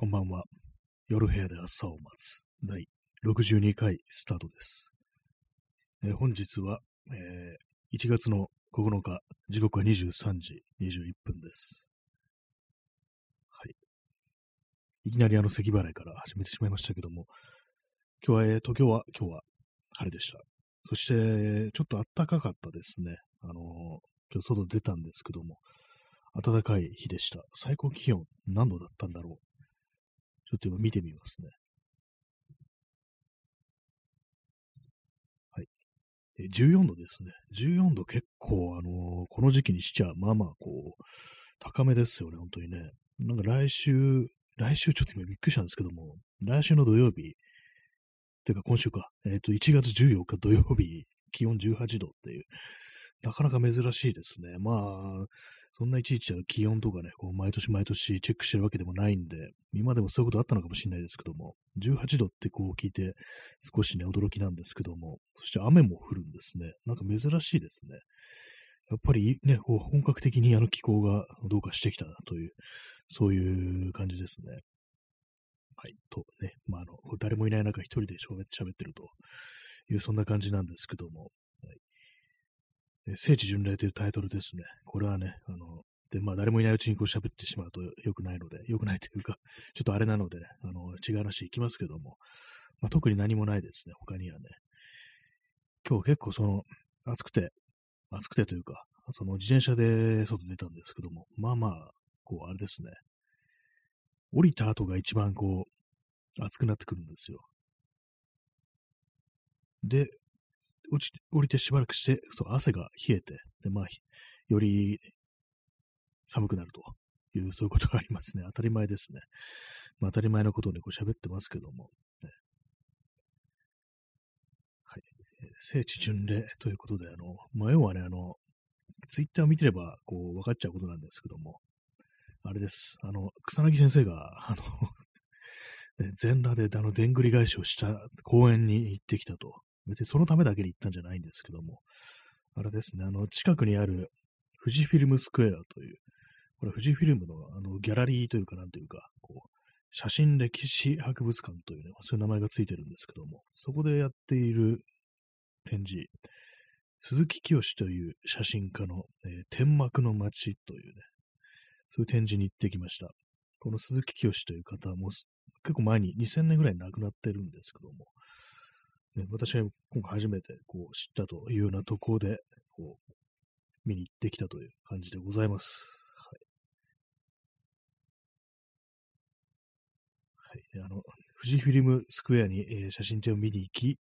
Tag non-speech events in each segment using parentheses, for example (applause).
こんばんは。夜部屋で朝を待つ第62回スタートです。えー、本日は、えー、1月の9日、時刻は23時21分です。はい。いきなりあの咳払いから始めてしまいましたけども、今日は、えー、東京は今日は晴れでした。そして、ちょっと暖かかったですね。あのー、今日外出たんですけども、暖かい日でした。最高気温何度だったんだろう。ちょっと今見てみますね。はい。え14度ですね。14度結構、あのー、この時期にしちゃ、まあまあ、こう、高めですよね、本当にね。なんか来週、来週ちょっと今びっくりしたんですけども、来週の土曜日、てか今週か、えっ、ー、と、1月14日土曜日、気温18度っていう、なかなか珍しいですね。まあ、そんないちいち気温とかね、こう毎年毎年チェックしてるわけでもないんで、今でもそういうことあったのかもしれないですけども、18度ってこう聞いて少しね、驚きなんですけども、そして雨も降るんですね。なんか珍しいですね。やっぱりね、こう本格的にあの気候がどうかしてきたなという、そういう感じですね。はい。とね、まあ、あの、誰もいない中一人で喋ってるという、そんな感じなんですけども、聖地巡礼というタイトルですね。これはね、あの、で、まあ誰もいないうちにこう喋ってしまうと良くないので、(laughs) 良くないというか、(laughs) ちょっとあれなのでね、あの、違う話いきますけども、まあ特に何もないですね、他にはね。今日結構その、暑くて、暑くてというか、その自転車で外出たんですけども、まあまあ、こうあれですね。降りた後が一番こう、暑くなってくるんですよ。で、落ち降りてしばらくして、そう、汗が冷えて、で、まあ、より寒くなるという、そういうことがありますね。当たり前ですね。まあ、当たり前のことをね、こう喋ってますけども、ね。はい。聖地巡礼ということで、あの、まあ、要はね、あの、ツイッターを見てれば、こう、分かっちゃうことなんですけども、あれです。あの、草薙先生が、あの (laughs) ね、全裸であの、でんぐり返しをした公園に行ってきたと別にそのためだけに行ったんじゃないんですけども、あれですね、あの、近くにある富士フィルムスクエアという、これ富士フィルムのあのギャラリーというか、なんというか、こう、写真歴史博物館というね、そういう名前がついてるんですけども、そこでやっている展示、鈴木清という写真家の、えー、天幕の街というね、そういう展示に行ってきました。この鈴木清という方も結構前に2000年ぐらい亡くなってるんですけども、ね、私が今回初めてこう知ったというようなところで、こう、見に行ってきたという感じでございます。はい。はい、あの、富士フィルムスクエアに、えー、写真展を見に行き、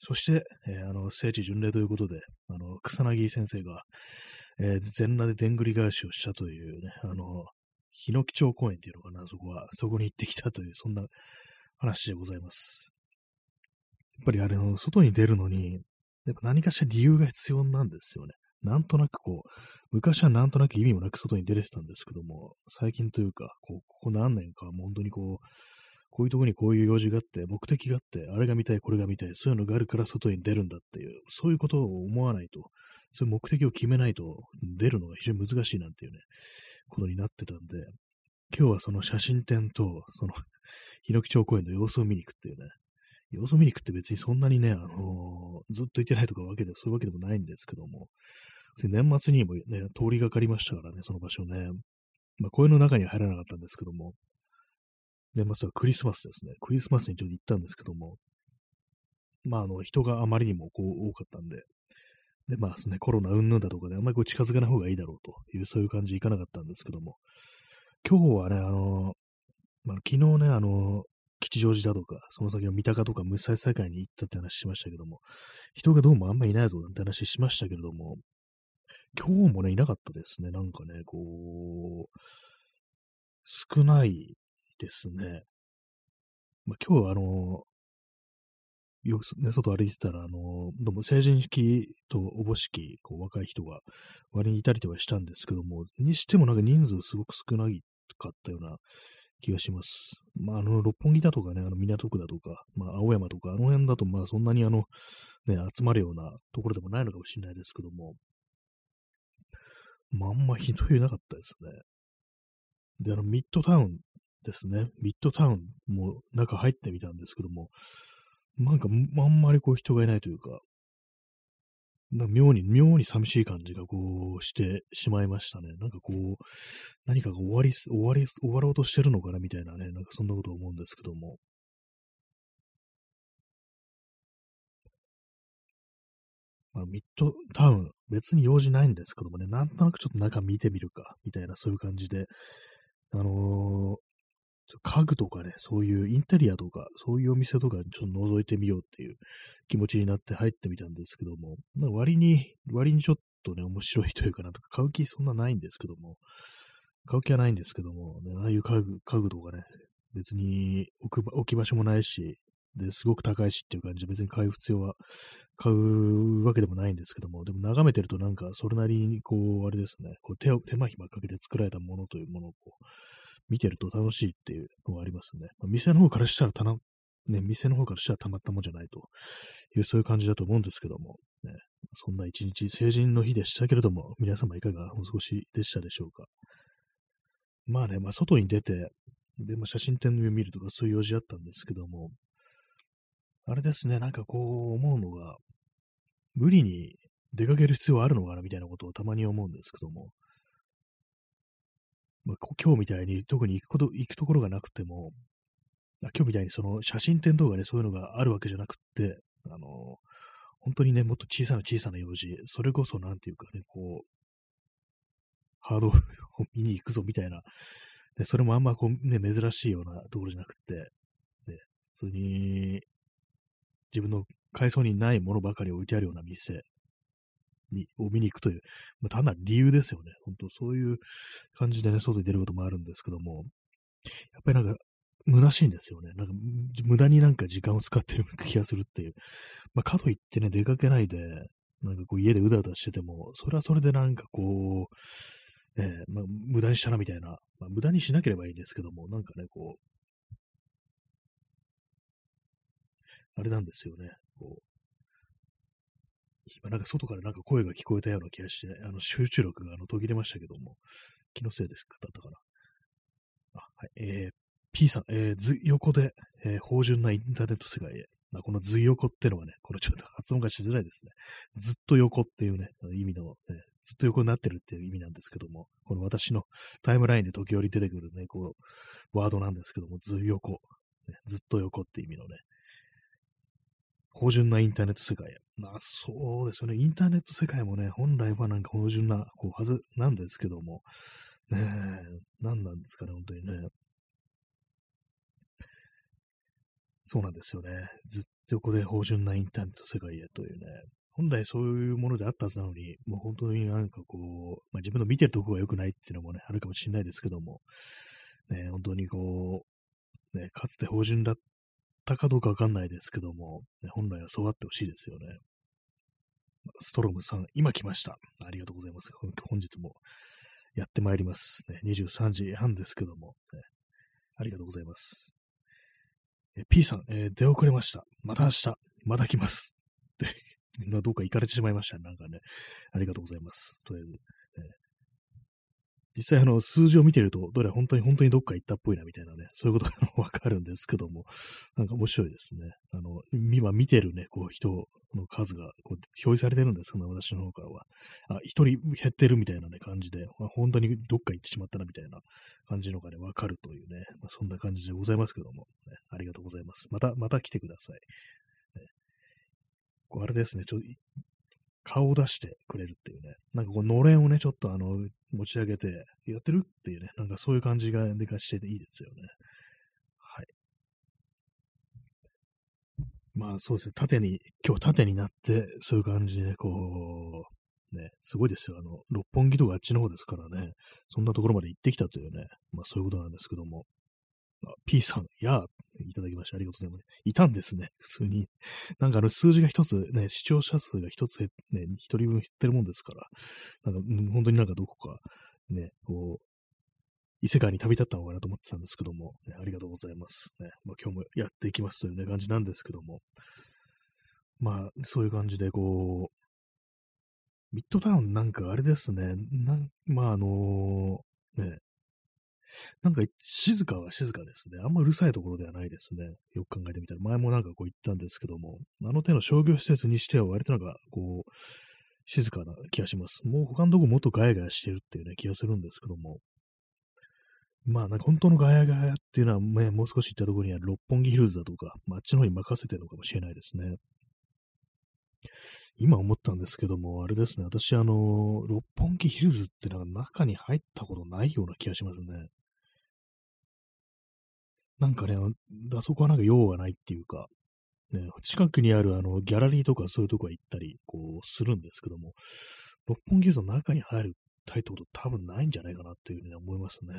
そして、えー、あの、聖地巡礼ということで、あの、草薙先生が、えー、全裸ででんぐり返しをしたというね、あの、日野基町公園っていうのかな、そこは、そこに行ってきたという、そんな話でございます。っぱりあれの、外に出るのに、やっぱ何かしら理由が必要なんですよね。なんとなくこう、昔はなんとなく意味もなく外に出れてたんですけども、最近というか、こう、ここ何年か、もう本当にこう、こういうとこにこういう用事があって、目的があって、あれが見たい、これが見たい、そういうのがあるから外に出るんだっていう、そういうことを思わないと、そういう目的を決めないと出るのが非常に難しいなんていうね、ことになってたんで、今日はその写真展と、その、日野木町公園の様子を見に行くっていうね、様子見に行くって別にそんなにね、あのー、ずっと行ってないとかわけで、そういうわけでもないんですけども、年末にもね、通りがかりましたからね、その場所ね。まあ、公園の中に入らなかったんですけども、年末はクリスマスですね。クリスマスにちょっと行ったんですけども、まあ、あの、人があまりにもこう多かったんで、で、まあ、ね、コロナ云々だとかであんまりこう近づかない方がいいだろうという、そういう感じで行かなかったんですけども、今日はね、あの、まあ、昨日ね、あの、吉祥寺だとか、その先の三鷹とか、無再世界に行ったって話しましたけども、人がどうもあんまりいないぞなんて話しましたけれども、今日もね、いなかったですね。なんかね、こう、少ないですね。まあ、今日はあの、よくね、外歩いてたら、あの、どうも成人式とおぼしき、こう、若い人が割にいたりとはしたんですけども、にしてもなんか人数すごく少ないかったような気がします。まあ、あの、六本木だとかね、あの、港区だとか、まあ、青山とか、あの辺だと、まあ、そんなにあの、ね、集まるようなところでもないのかもしれないですけども、まあ、あんま人いなかったですね。で、あの、ミッドタウンですね。ミッドタウンも中入ってみたんですけども、なんかあんまりこう人がいないというか、な妙に、妙に寂しい感じがこうしてしまいましたね。なんかこう、何かが終わり、終わり、終わろうとしてるのかなみたいなね、なんかそんなこと思うんですけども。まあ、ミッドタウン、別に用事ないんですけどもね、なんとなくちょっと中見てみるか、みたいな、そういう感じで、あのー、家具とかね、そういうインテリアとか、そういうお店とかちょっと覗いてみようっていう気持ちになって入ってみたんですけども、割に、割にちょっとね、面白いというかなとか買う気そんなないんですけども、買う気はないんですけども、ね、ああいう家具、家具とかね、別に置く置き場所もないし、で、すごく高いしっていう感じで別に買う必要は、買うわけでもないんですけども、でも眺めてるとなんかそれなりにこう、あれですね、こう手を、手間暇かけて作られたものというものをこう、見てると楽しいっていうのがありますね。まあ、店の方からしたらたな、ね、店の方からしたらたまったもんじゃないという、そういう感じだと思うんですけども、ね、そんな一日成人の日でしたけれども、皆様いかがお過ごしでしたでしょうか。まあね、まあ外に出て、で、まあ、写真展を見るとかそういう用事あったんですけども、あれですね、なんかこう思うのが、無理に出かける必要あるのかなみたいなことをたまに思うんですけども、まあ、今日みたいに特に行くこと、行くところがなくても、今日みたいにその写真展とかね、そういうのがあるわけじゃなくて、あの、本当にね、もっと小さな小さな用事、それこそなんていうかね、こう、ハードを (laughs) 見に行くぞみたいな、でそれもあんまこうね、珍しいようなところじゃなくて、ね、普通に自分の階層にないものばかり置いてあるような店にを見に行くという、まあ、単なる理由ですよね。本当そういう感じでね、外に出ることもあるんですけども、やっぱりなんか、虚しいんですよね。なんか、無駄になんか時間を使ってる気がするっていう。まあ、かといってね、出かけないで、なんかこう家でうだうだしてても、それはそれでなんかこう、ね、まあ、無駄にしたなみたいな、まあ、無駄にしなければいいんですけども、なんかね、こう、あれなんですよね。こう、今なんか外からなんか声が聞こえたような気がして、あの集中力があの途切れましたけども、気のせいですかだったかな。あ、はい。えー、P さん、えー、図横で、えー、芳醇なインターネット世界へ。まあ、この図横ってのはね、これちょっと発音がしづらいですね。ずっと横っていうね、意味の、ね、ずっと横になってるっていう意味なんですけども、この私のタイムラインで時折出てくるね、こう、ワードなんですけども、図横、ね、ずっと横って意味のね、芳醇なインターネット世界へ。あそうですよね。インターネット世界もね、本来はなんか芳醇なこうはずなんですけども、ねえ、何なんですかね、本当にね。そうなんですよね。ずっと横で芳醇なインターネット世界へというね。本来そういうものであったはずなのに、もう本当になんかこう、まあ、自分の見てるとこが良くないっていうのもね、あるかもしれないですけども、ね、本当にこう、ね、かつて芳醇だっったかどうかわかんないですけども、本来はそうあってほしいですよね。ストロムさん、今来ました。ありがとうございます。本日もやってまいります。ね、23時半ですけども、ね、ありがとうございます。え P さん、えー、出遅れました。また明日、また来ます。で、どうか行かれてしまいました。なんかね。ありがとうございます。とりあえず、実際あの数字を見てると、どれ本当に本当にどっか行ったっぽいなみたいなね、そういうことがわかるんですけども、なんか面白いですね。あの、今見てるね、こう人の数がこう表示されてるんですけど、私の方からは。あ、一人減ってるみたいなね、感じでま、本当にどっか行ってしまったなみたいな感じのがね、わかるというね、まあ、そんな感じでございますけども、ね、ありがとうございます。また、また来てください。ね、こうあれですね、ちょ顔を出してくれるっていうね、なんかこう、のれんをね、ちょっとあの、持ち上げて、やってるっていうね、なんかそういう感じがでかしてていいですよね。はい。まあそうですね、縦に、今日縦になって、そういう感じで、こう、ね、すごいですよ。あの、六本木とかあっちの方ですからね、そんなところまで行ってきたというね、まあそういうことなんですけども、P さん、やーいただきましてありがとうございます。いたんですね、普通に。なんかあの数字が一つ、ね、視聴者数が一つ、ね、一人分減ってるもんですから、なんか、本当になんかどこか、ね、こう、異世界に旅立ったのかなと思ってたんですけども、ね、ありがとうございます。ね、まあ、今日もやっていきますというね、感じなんですけども、まあ、そういう感じで、こう、ミッドタウンなんかあれですね、なんまああのね、なんか静かは静かですね。あんまうるさいところではないですね。よく考えてみたら。前もなんかこう言ったんですけども、あの手の商業施設にしては割となんかこう、静かな気がします。もう他のとこもっとガヤガヤしてるっていうね、気がするんですけども。まあ、なんか本当のガヤガヤっていうのは、ね、もう少し行ったところには六本木ヒルズだとか、まあ、あっちの方に任せてるのかもしれないですね。今思ったんですけども、あれですね、私、あの、六本木ヒルズってなんか中に入ったことないような気がしますね。なんかね、あそこはなんか用がないっていうか、ね、近くにあるあのギャラリーとかそういうとこは行ったりこうするんですけども、六本木の中に入るたいってこと多分ないんじゃないかなっていうふうに思いますね。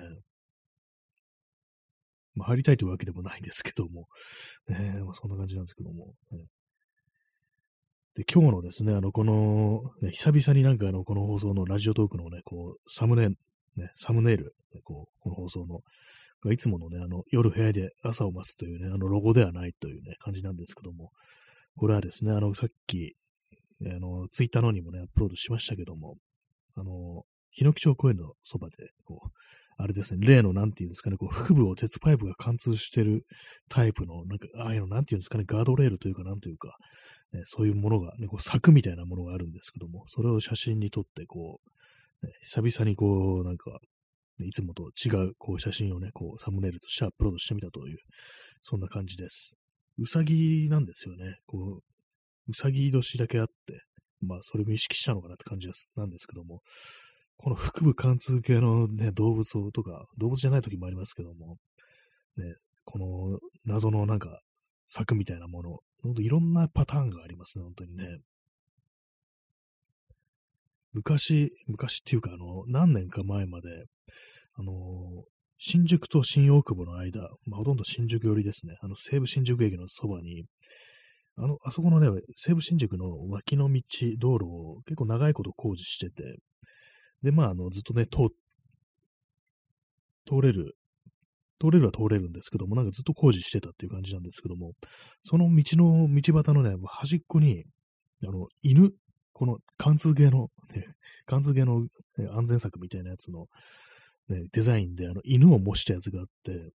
まあ、入りたいというわけでもないんですけども、ねまあ、そんな感じなんですけども、ね、で、今日のですね、あの、この、ね、久々になんかあの、この放送のラジオトークのね、こう、サムネ、ね、サムネイル、ね、こう、この放送の、がいつものね、あの、夜部屋で朝を待つというね、あの、ロゴではないというね、感じなんですけども、これはですね、あの、さっき、あの、ツイッターのにもね、アップロードしましたけども、あの、日野木町公園のそばで、こう、あれですね、例の、なんていうんですかね、こう、腹部を鉄パイプが貫通してるタイプの、なんか、ああいうの、なんていうんですかね、ガードレールというか、なんというか、ね、そういうものが、ね、こう柵みたいなものがあるんですけども、それを写真に撮って、こう、ね、久々にこう、なんか、いつもと違う、こう、写真をね、こう、サムネイルとしてアップロードしてみたという、そんな感じです。うさぎなんですよね。こう、うさぎ年だけあって、まあ、それも意識したのかなって感じなんですけども、この腹部貫通系のね、動物とか、動物じゃない時もありますけども、ね、この謎のなんか柵みたいなもの、ほんといろんなパターンがありますね、本当にね。昔、昔っていうか、あの、何年か前まで、あの、新宿と新大久保の間、まあ、ほとんど新宿寄りですね。あの、西武新宿駅のそばに、あの、あそこのね、西武新宿の脇の道、道路を結構長いこと工事してて、で、まあ、あの、ずっとね、通、通れる、通れるは通れるんですけども、なんかずっと工事してたっていう感じなんですけども、その道の、道端のね、端っこに、あの、犬、この貫通系の、ね、貫通系の、安全策みたいなやつの、ね、デザインで、あの、犬を模したやつがあって、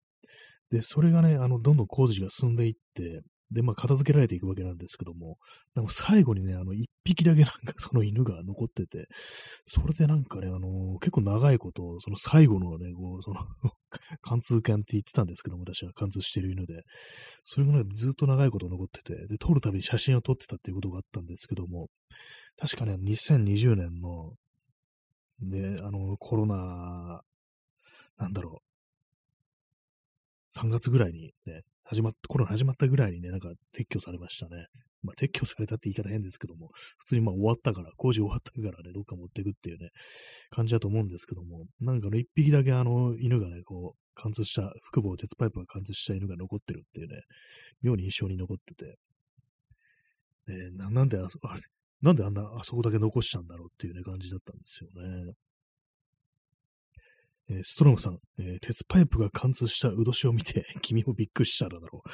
で、それがね、あの、どんどん工事が進んでいって、で、まあ、片付けられていくわけなんですけども、なんか最後にね、あの、一匹だけなんか (laughs) その犬が残ってて、それでなんかね、あのー、結構長いこと、その最後のね、こう、その (laughs) 貫通犬って言ってたんですけども、私は貫通してる犬で、それもね、ずっと長いこと残ってて、で、撮るたびに写真を撮ってたっていうことがあったんですけども、確かね、2020年の、で、あの、コロナ、なんだろう、3月ぐらいにね、始まった、コロナ始まったぐらいにね、なんか撤去されましたね。まあ、撤去されたって言い方変ですけども、普通にまあ終わったから、工事終わったからね、どっか持ってくっていうね、感じだと思うんですけども、なんかの一匹だけあの犬がね、こう、貫通した、腹部を鉄パイプが貫通した犬が残ってるっていうね、妙に印象に残ってて、ね、ななんであ、あれ、なんであんな、あそこだけ残したんだろうっていうね、感じだったんですよね。えー、ストロムさん、えー、鉄パイプが貫通したうどしを見て、(laughs) 君もびっくりしただろう。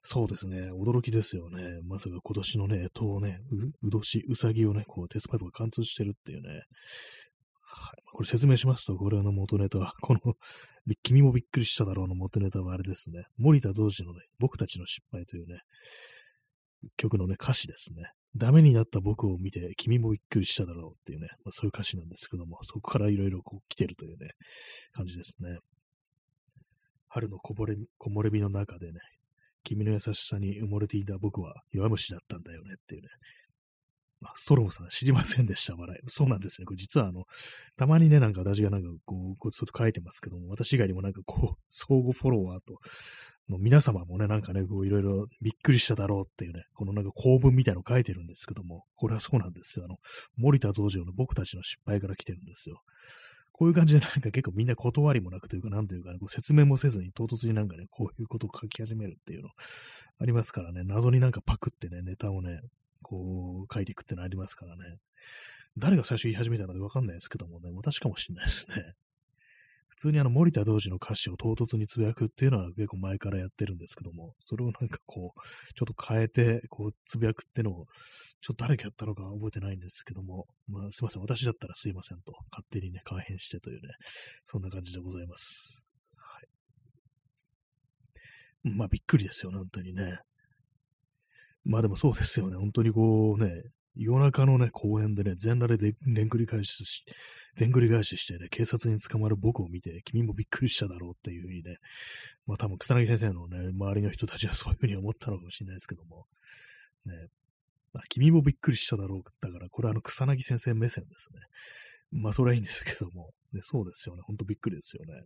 そうですね、驚きですよね。まさか今年のね、干支をね、う、うどし、うさぎをね、こう、鉄パイプが貫通してるっていうね。はい。これ説明しますと、これの元ネタは、この君もびっくりしただろうの元ネタはあれですね。森田同士のね、僕たちの失敗というね、曲のね、歌詞ですね。ダメになった僕を見て、君もびっくりしただろうっていうね、まあ、そういう歌詞なんですけども、そこからいろいろこう来てるというね、感じですね。春のこぼれ、木漏れ日の中でね、君の優しさに埋もれていた僕は弱虫だったんだよねっていうね。まあ、ストロムさん知りませんでした、笑い。そうなんですね。これ実はあの、たまにね、なんか私がなんかこう、こうちょっと書いてますけども、私以外にもなんかこう、相互フォロワーと、の皆様もね、なんかね、こういろいろびっくりしただろうっていうね、このなんか構文みたいの書いてるんですけども、これはそうなんですよ。あの、森田道場の僕たちの失敗から来てるんですよ。こういう感じでなんか結構みんな断りもなくというか、なんというかね、こう説明もせずに唐突になんかね、こういうことを書き始めるっていうのありますからね、謎になんかパクってね、ネタをね、こう書いていくってのありますからね。誰が最初言い始めたのかわかんないですけどもね、私かもしれないですね。普通にあの森田同士の歌詞を唐突につぶやくっていうのは結構前からやってるんですけども、それをなんかこう、ちょっと変えて、こう、つぶやくっていうのを、ちょっと誰がやったのか覚えてないんですけども、まあすいません、私だったらすいませんと、勝手にね、改変してというね、そんな感じでございます。はいまあびっくりですよね、本当にね。まあでもそうですよね、本当にこうね、夜中のね、公園でね、全裸ででんぐり返しし、でんぐり返ししてね、警察に捕まる僕を見て、君もびっくりしただろうっていうふうにね、まあ多分草薙先生のね、周りの人たちはそういうふうに思ったのかもしれないですけども、ね、あ君もびっくりしただろう。だから、これはあの草薙先生目線ですね。まあ、それはいいんですけども、ね、そうですよね。ほんとびっくりですよね。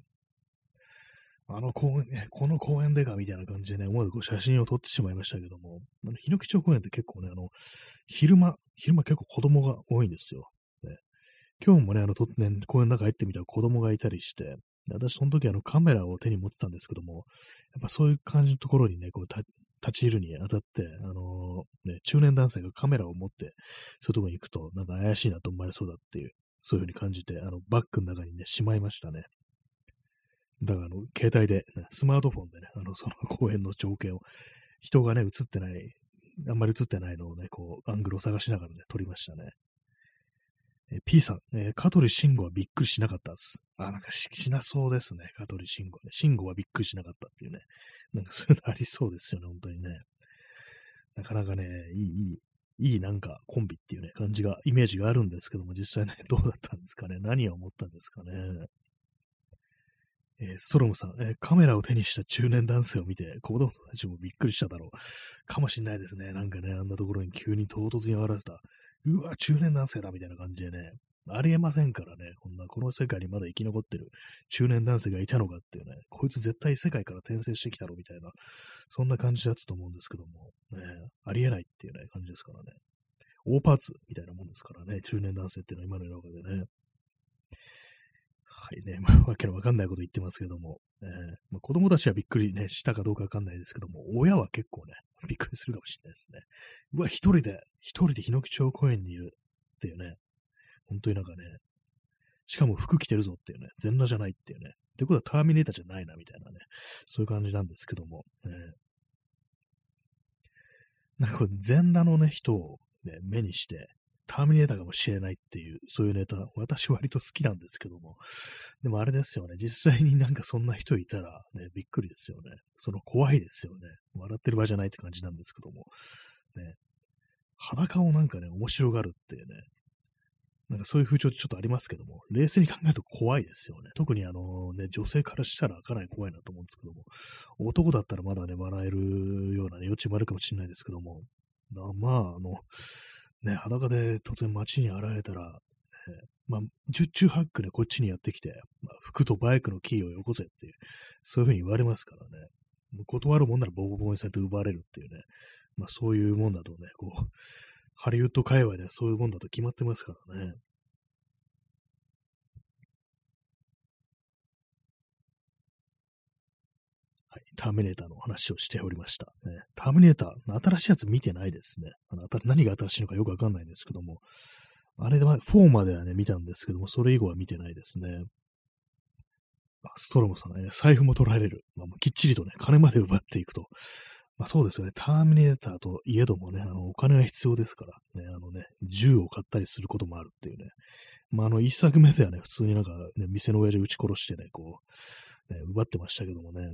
あの公園、ね、この公園でかみたいな感じでね、思わずこう写真を撮ってしまいましたけども、あの、日野基町公園って結構ね、あの、昼間、昼間結構子供が多いんですよ。今日もね、あの、とね、公園の中入ってみたら子供がいたりして、私その時あのカメラを手に持ってたんですけども、やっぱそういう感じのところにね、こう立ち入るにあたって、あのー、ね、中年男性がカメラを持って、そういうところに行くと、なんか怪しいなと思われそうだっていう、そういうふうに感じて、あの、バッグの中にね、しまいましたね。だから、あの、携帯で、スマートフォンでね、あの、その (laughs) 公園の情景を、人がね、映ってない、あんまり映ってないのをね、こう、アングルを探しながらね、撮りましたね。え P さん、えー、香取慎吾はびっくりしなかったです。あ、なんかししなそうですね。香取慎吾ね。慎吾はびっくりしなかったっていうね。なんかそういうのありそうですよね、本当にね。なかなかね、いい、いい、いいなんかコンビっていうね、感じが、イメージがあるんですけども、実際ね、(laughs) どうだったんですかね。何を思ったんですかね。えー、ストロムさん、えー、カメラを手にした中年男性を見て、子供たちもびっくりしただろう。かもしんないですね。なんかね、あんなところに急に唐突に現れたうわ、中年男性だみたいな感じでね、ありえませんからね、こんな、この世界にまだ生き残ってる中年男性がいたのかっていうね、こいつ絶対世界から転生してきたろみたいな、そんな感じだったと思うんですけども、ね、ありえないっていうね、感じですからね。大パーツみたいなもんですからね、中年男性っていうのは今の世の中でね。はいね、(laughs) まあ、わけのわかんないこと言ってますけども、えーまあ、子供たちはびっくりね、したかどうかわかんないですけども、親は結構ね、(laughs) びっくりするかもしれないですね。うわ、一人で、一人でヒノキ町公園にいるっていうね、本当になんかね、しかも服着てるぞっていうね、全裸じゃないっていうね、ってことはターミネーターじゃないなみたいなね、そういう感じなんですけども、えー、なんか全裸のね、人を、ね、目にして、ターミネーターかもしれないっていう、そういうネタ、私割と好きなんですけども、でもあれですよね、実際になんかそんな人いたら、ね、びっくりですよね。その怖いですよね。笑ってる場合じゃないって感じなんですけども、ね、裸をなんかね、面白がるっていうね、なんかそういう風潮ってちょっとありますけども、冷静に考えると怖いですよね。特にあのね、女性からしたらかなり怖いなと思うんですけども、男だったらまだね、笑えるようなね、余地もあるかもしれないですけども、まあ、あの、ね、裸で突然街に現れたら、えー、まあ、十中八九で、こっちにやってきて、まあ、服とバイクのキーをよこせっていう、そういうふうに言われますからね。断るもんならボコボコにされて奪われるっていうね、まあそういうもんだとね、こう、ハリウッド界隈ではそういうもんだと決まってますからね。ターミネーターの話をしておりました。ね、ターミネーター、新しいやつ見てないですね。あの何が新しいのかよくわかんないんですけども、あれで、4まではね、見たんですけども、それ以後は見てないですね。あストロムさん、ね、財布も取られる。まあ、きっちりとね、金まで奪っていくと。まあそうですよね。ターミネーターといえどもね、あの、お金が必要ですから、ね、あのね、銃を買ったりすることもあるっていうね。まああの、一作目ではね、普通になんかね、店の親父撃ち殺してね、こう、ね、奪ってましたけどもね。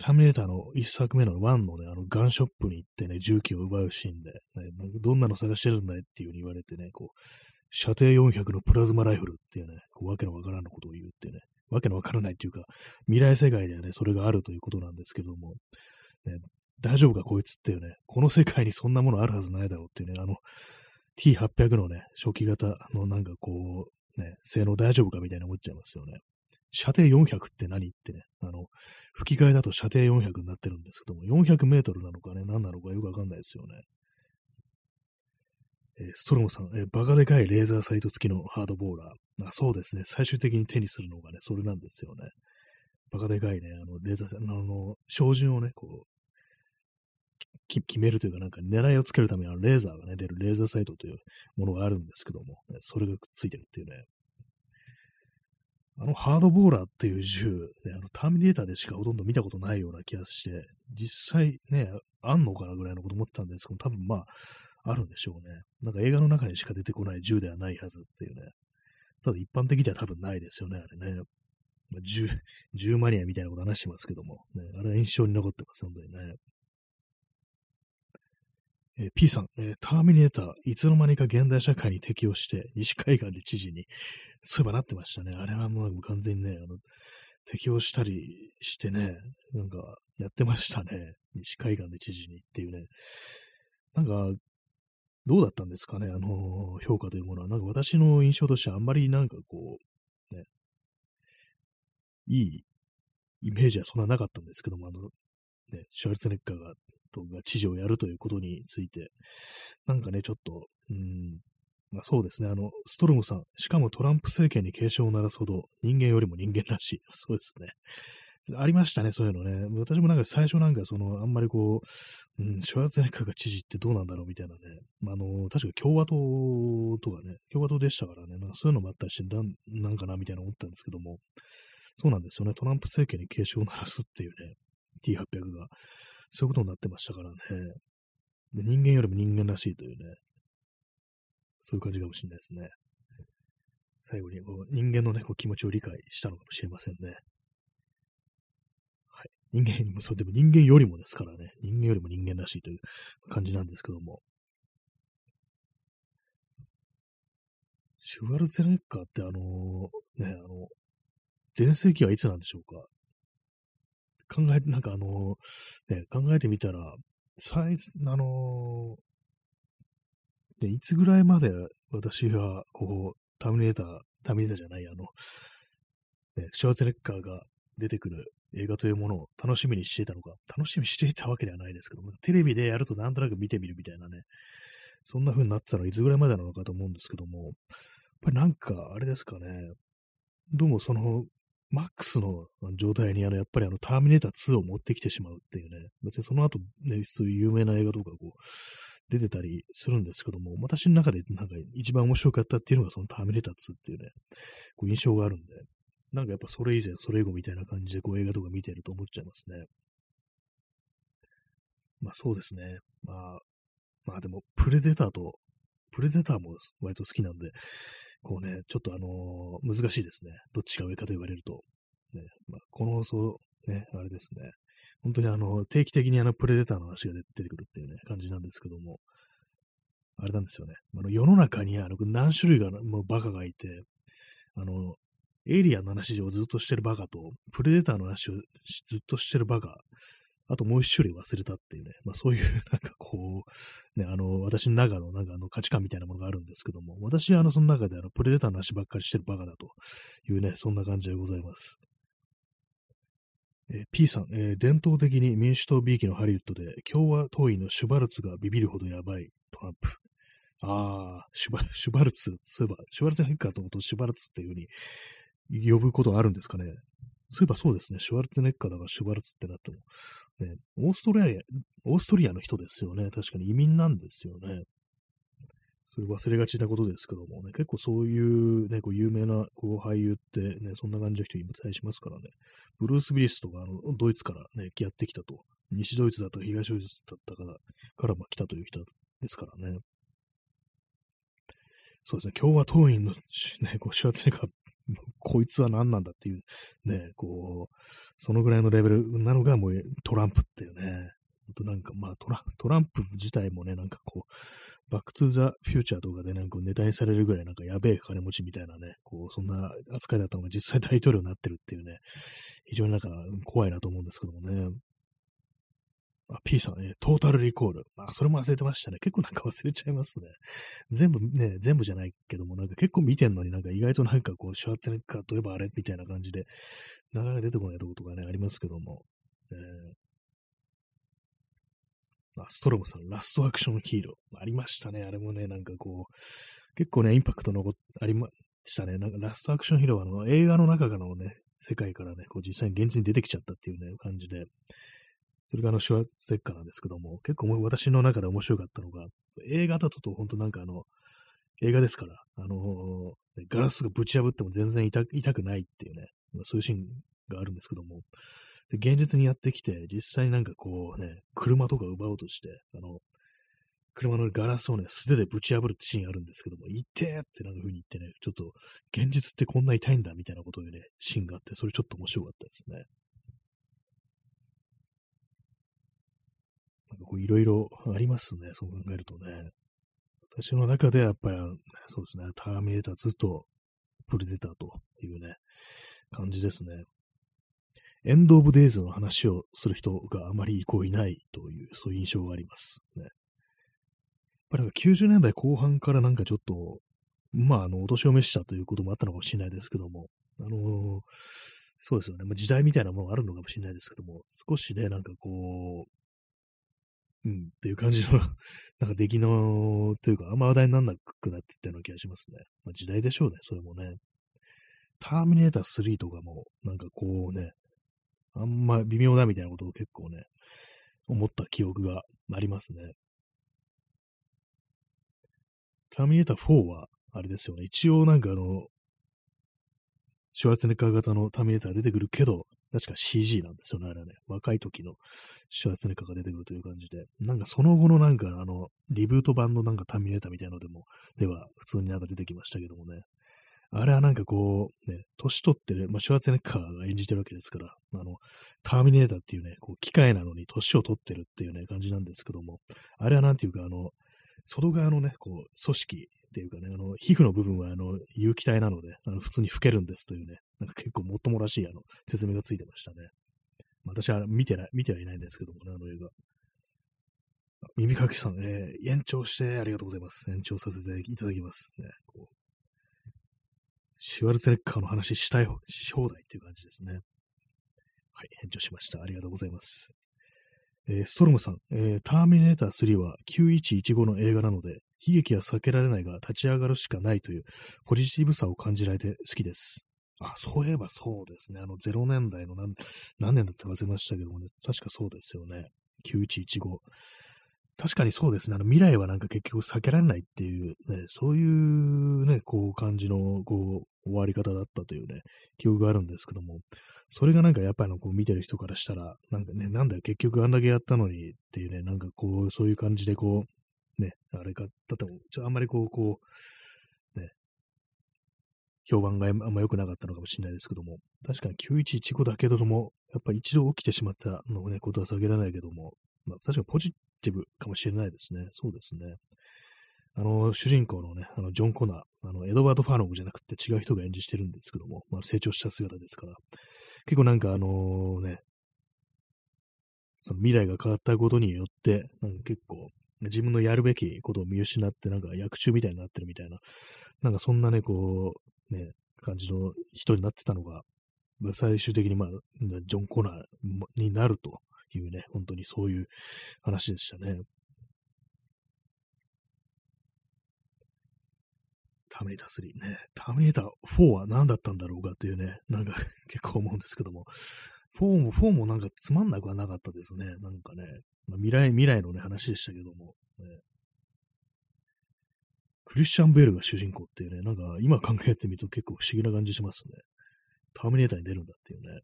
ターミネーターの一作目の1のね、あの、ガンショップに行ってね、銃器を奪うシーンで、ね、どんなの探してるんだいっていう風に言われてね、こう、射程400のプラズマライフルっていうね、こうわけのわからんのことを言うってね、わけのわからないっていうか、未来世界ではね、それがあるということなんですけども、ね、大丈夫かこいつっていうね、この世界にそんなものあるはずないだろうっていうね、あの、T800 のね、初期型のなんかこう、ね、性能大丈夫かみたいな思っちゃいますよね。射程400って何ってね、あの、吹き替えだと射程400になってるんですけども、400メートルなのかね、何なのかよくわかんないですよね。えー、ストロムさん、えー、バカでかいレーザーサイト付きのハードボーラー。あそうですね。最終的に手にするのがね、それなんですよね。バカでかいね、あの、レーザーサイト、あの、照準をね、こう、決めるというか、なんか狙いをつけるためにレーザーがね、出るレーザーサイトというものがあるんですけども、それがくっついてるっていうね。あのハードボーラーっていう銃、ね、あのターミネーターでしかほとんど見たことないような気がして、実際ね、あんのかなぐらいのこと思ったんですけど、多分まあ、あるんでしょうね。なんか映画の中にしか出てこない銃ではないはずっていうね。ただ一般的では多分ないですよね、あれね。まあ、10、10マニアみたいなこと話してますけども、ね、あれは印象に残ってます、本当にね。え、P さん、え、ターミネーター、いつの間にか現代社会に適応して、西海岸で知事に、そういえばなってましたね。あれはもう完全にね、あの、適応したりしてね、なんか、やってましたね。西海岸で知事にっていうね。なんか、どうだったんですかね、あの、評価というものは。なんか私の印象としてはあんまりなんかこう、ね、いいイメージはそんななかったんですけども、あの、ね、シュワルツネッカーがとが知事をやるということについて、なんかね、ちょっと、うん、まあそうですね、あの、ストロムさん、しかもトランプ政権に警鐘を鳴らすほど人間よりも人間らしい。(laughs) そうですね。ありましたね、そういうのね。私もなんか最初なんかその、あんまりこう、うん、シュワーツェネッカーが知事ってどうなんだろうみたいなね。まあ、あの、確か共和党とかね、共和党でしたからね、なんかそういうのもあったりして、ななんかなみたいな思ったんですけども、そうなんですよね。トランプ政権に警鐘を鳴らすっていうね、T800 が。そういうことになってましたからね。で人間よりも人間らしいというね、そういう感じかもしれないですね。最後にこう人間のね、こう気持ちを理解したのかもしれませんね。はい。人間にも、そう、でも人間よりもですからね、人間よりも人間らしいという感じなんですけども。シュワルツェネッカーってあのー、ね、あの、全盛期はいつなんでしょうか？考えて、なんかあの、ね、考えてみたら、サイズ、あのー、で、いつぐらいまで私が、こう、ターミネーター、ターミネーターじゃない、あの、ね、シュワーツェネッカーが出てくる映画というものを楽しみにしていたのか、楽しみにしていたわけではないですけども、テレビでやるとなんとなく見てみるみたいなね、そんな風になってたのはいつぐらいまでなのかと思うんですけども、やっぱりなんか、あれですかね、どうもその、マックスの状態にあの、やっぱりあの、ターミネーター2を持ってきてしまうっていうね、別にその後ね、そういう有名な映画とかこう、出てたりするんですけども、私の中でなんか一番面白かったっていうのがそのターミネーター2っていうね、こう印象があるんで、なんかやっぱそれ以前、それ以後みたいな感じでこう映画とか見てると思っちゃいますね。まあそうですね。まあ、まあでも、プレデターと、プレデターも割と好きなんで、こうね、ちょっとあのー、難しいですね。どっちが上かと言われると。ねまあ、この放送、ね、あれですね。本当にあの、定期的にあの、プレデターの話が出てくるっていうね、感じなんですけども、あれなんですよね。あの世の中にあの何種類がもうバカがいて、あの、エイリアンの話をずっとしてるバカと、プレデターの話をずっとしてるバカ、あともう一種類忘れたっていうね、まあそういう (laughs) なんかこう、ね、あの、私の中のなんかあの価値観みたいなものがあるんですけども、私はあの、その中であの、プレデターの話ばっかりしてるバカだというね、そんな感じでございます。えー、P さん、えー、伝統的に民主党びいきのハリウッドで共和党員のシュバルツがビビるほどやばいトランプ。ああ、シュバ (laughs) シュバルツ、そういえば、シュバルツネッカーと思うとシュバルツっていうふうに呼ぶことあるんですかね。そういえばそうですね。シュワルツネッカーだからシュバルツってなっても。ね、オーストラリア、オーストリアの人ですよね。確かに移民なんですよね。それ忘れがちなことですけどもね、結構そういうね、こう有名なこう俳優ってね、そんな感じの人いたしますからね。ブルース・ウィリスとかあのドイツからね、やってきたと。西ドイツだと東ドイツだったから、からま来たという人ですからね。そうですね、共和党員の、ね、こう、シュワツネカ (laughs) こいつは何なんだっていう、ね、こう、そのぐらいのレベルなのがもうトランプっていうね、となんかまあトラトランプ自体もね、なんかこう、バックトゥザフューチャーとかでなんかネタにされるぐらいなんかやべえ金持ちみたいなね、こう、そんな扱いだったのが実際大統領になってるっていうね、非常になんか怖いなと思うんですけどもね。あ、P さん、ね、トータルリコール。あ、それも忘れてましたね。結構なんか忘れちゃいますね。全部ね、全部じゃないけども、なんか結構見てんのになんか意外となんかこう、シュワッツネッカーといえばあれみたいな感じで、なかなか出てこないとことかね、ありますけども。えー、あ、ストロムさん、ラストアクションヒーロー。ありましたね。あれもね、なんかこう、結構ね、インパクトのありましたね。なんかラストアクションヒーローはあの映画の中からのね、世界からね、こう実際に現実に出てきちゃったっていうね、感じで、それがあの、シュワーツェッカーなんですけども、結構私の中で面白かったのが、映画だとと、本当なんかあの、映画ですから、あのー、ガラスがぶち破っても全然痛痛くないっていうね、そういうシーンがあるんですけども、で現実にやってきて、実際になんかこうね、車とか奪おうとして、あの、車のガラスをね、素手でぶち破るってシーンあるんですけども、痛えってなんか風に言ってね、ちょっと、現実ってこんな痛いんだみたいなことをね、シーンがあって、それちょっと面白かったですね。なんかこう、いろいろありますね、そう考えるとね。私の中ではやっぱり、そうですね、ターミネーターずっとプレデターというね、感じですね。エンド・オブ・デイズの話をする人があまりこういないという、そういう印象があります。ね。やっぱり90年代後半からなんかちょっと、まあ、あの、お年を召したということもあったのかもしれないですけども、あのー、そうですよね。まあ、時代みたいなものがあるのかもしれないですけども、少しね、なんかこう、うん、っていう感じの (laughs) なんか出来の、というか、あんま話題にならなくなっていったような気がしますね。まあ、時代でしょうね、それもね。ターミネーター3とかも、なんかこうね、あんま微妙だみたいなことを結構ね、思った記憶がありますね。ターミネーター4は、あれですよね。一応なんかあの、シュワルツネッカー型のターミネーター出てくるけど、確か CG なんですよね、あれはね。若い時のシュワツネカが出てくるという感じで。なんかその後のなんかあの、リブート版のなんかターミネーターみたいなのでも、では普通になんか出てきましたけどもね。あれはなんかこう、ね、年取ってる、まあ、シュワツネッカーが演じてるわけですから、あの、ターミネーターっていうね、こう、機械なのに年を取ってるっていうね、感じなんですけども、あれはなんていうか、あの、外側のね、こう、組織っていうかね、あの、皮膚の部分は、あの、有機体なので、あの、普通に老けるんですというね、なんか結構もっともらしい、あの、説明がついてましたね。まあ、私は見てない、見てはいないんですけどもね、あの映画。耳かきさん、えー、延長してありがとうございます。延長させていただきます。ね、こうシュワルツェネッカーの話したい、し放題っていう感じですね。はい、返事しました。ありがとうございます。えー、ストロムさん、えー、ターミネーター3は9115の映画なので、悲劇は避けられないが立ち上がるしかないというポジティブさを感じられて好きです。あ、そういえばそうですね。あの0年代の何何年だったか忘れましたけどもね、確かそうですよね。9115。確かにそうですね。あの未来はなんか結局避けられないっていう、ね、そういうね、こう感じの、こう、終わり方だったというね、記憶があるんですけども、それがなんかやっぱりこう見てる人からしたら、なんかね、なんだよ、結局あんだけやったのにっていうね、なんかこう、そういう感じでこう、ね、あれか、だっても、ちょあんまりこう、こう、ね、評判があんま良くなかったのかもしれないですけども、確かに9115だけども、やっぱ一度起きてしまったのね、ことは避けられないけども、まあ、確かにポジティブかもしれないですね。そうですね。あの、主人公のね、あの、ジョン・コナー、あの、エドワード・ファーノグじゃなくて違う人が演じしてるんですけども、まあ、成長した姿ですから、結構なんかあのね、その未来が変わったことによって、なんか結構、自分のやるべきことを見失って、なんか役中みたいになってるみたいな、なんかそんなね、こう、ね、感じの人になってたのが、最終的にまあ、ジョン・コナーになるというね、本当にそういう話でしたね。ターミネーター3ね。ターミネーター4は何だったんだろうかっていうね、なんか (laughs) 結構思うんですけども、4も、4もなんかつまんなくはなかったですね。なんかね、まあ、未来、未来のね、話でしたけども、ね、クリスチャン・ベールが主人公っていうね、なんか今考えてみると結構不思議な感じしますね。ターミネーターに出るんだっていうね。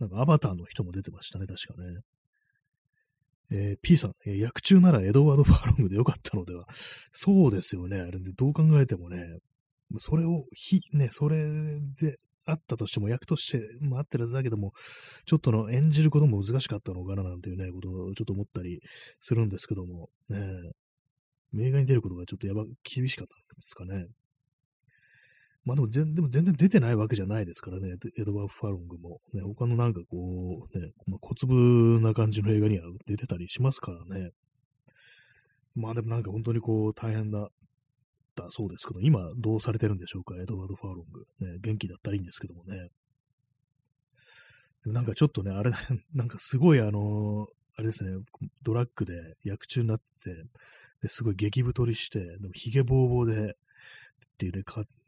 なんかアバターの人も出てましたね、確かね。えー、P さん、えー、役中ならエドワード・ファーロングでよかったのでは。そうですよね。あれでどう考えてもね、それを、ひ、ね、それであったとしても、役として、まあ、あってるはずだけども、ちょっとの演じることも難しかったのかななんていうね、ことをちょっと思ったりするんですけども、ね、映画に出ることがちょっとやば、厳しかったんですかね。まあでも全でも全然出てないわけじゃないですからね、エドワード・ファロングも。ね、他のなんかこう、ね、まあ、小粒な感じの映画には出てたりしますからね。まあでもなんか本当にこう大変だったそうですけど、今どうされてるんでしょうか、エドワード・ファーロング。ね、元気だったらいいんですけどもね。でもなんかちょっとね、あれ、(laughs) なんかすごいあの、あれですね、ドラッグで薬中になって、ですごい激太りして、でもヒゲボーボーで、っていうね、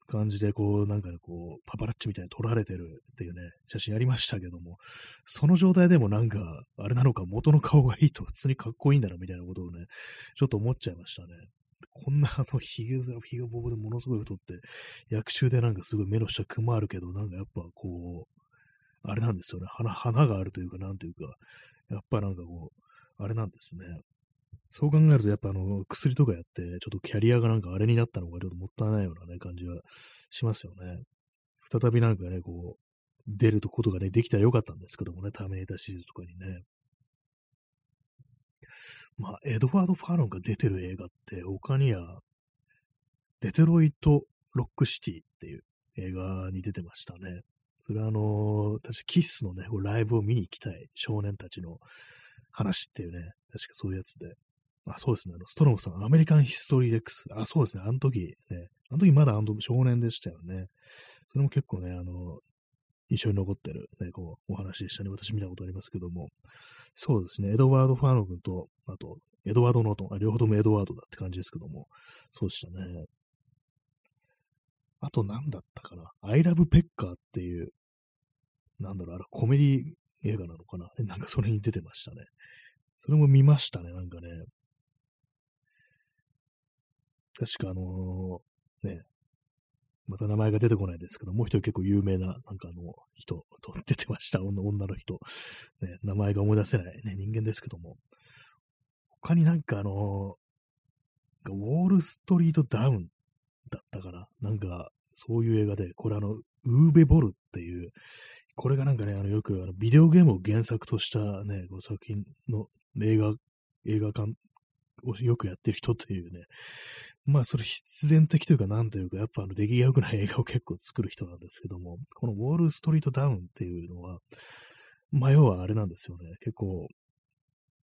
感じで、こう、なんかこう、パパラッチみたいに撮られてるっていうね、写真ありましたけども、その状態でもなんか、あれなのか、元の顔がいいと普通にかっこいいんだな、みたいなことをね、ちょっと思っちゃいましたね。こんなあの、ヒゲ面、ヒゲボブでものすごい太って、役中でなんかすごい目の下くまあるけど、なんかやっぱこう、あれなんですよね。花、花があるというか、なんというか、やっぱなんかこう、あれなんですね。そう考えると、やっぱあの、薬とかやって、ちょっとキャリアがなんかあれになったのがちょっともったいないようなね、感じはしますよね。再びなんかね、こう、出ることがね、できたらよかったんですけどもね、ターミネーターシリーズとかにね。まあ、エドワード・ファーロンが出てる映画って、他には、デトロイト・ロックシティっていう映画に出てましたね。それはあのー、私、キッスのね、ライブを見に行きたい少年たちの話っていうね、確かそういうやつで。あ、そうですね。あのストロムさん、アメリカンヒストリー X。あ、そうですね。あの時、ね。あの時まだあの少年でしたよね。それも結構ね、あの、印象に残ってる、ね、こう、お話でしたね。私見たことありますけども。そうですね。エドワード・ファーノ君と、あと、エドワード・ノートン、あ両方ともエドワードだって感じですけども。そうでしたね。あと何だったかな。I love ペッカーっていう、なんだろう、あれ、コメディ映画なのかな。なんかそれに出てましたね。それも見ましたね、なんかね。確かあのー、ね、また名前が出てこないですけど、もう一人結構有名な、なんかあの、人と (laughs) 出てました。女女の人。ね、名前が思い出せない、ね、人間ですけども。他になんかあのー、ウォールストリートダウンだったかな。なんか、そういう映画で、これあの、ウーベボルっていう、これがなんかね、あの、よくあのビデオゲームを原作としたね、こ作品の映画、映画館をよくやってる人というね、まあそれ必然的というかなんというか、やっぱあの出来が良くない映画を結構作る人なんですけども、このウォールストリートダウンっていうのは、まあ要はあれなんですよね。結構、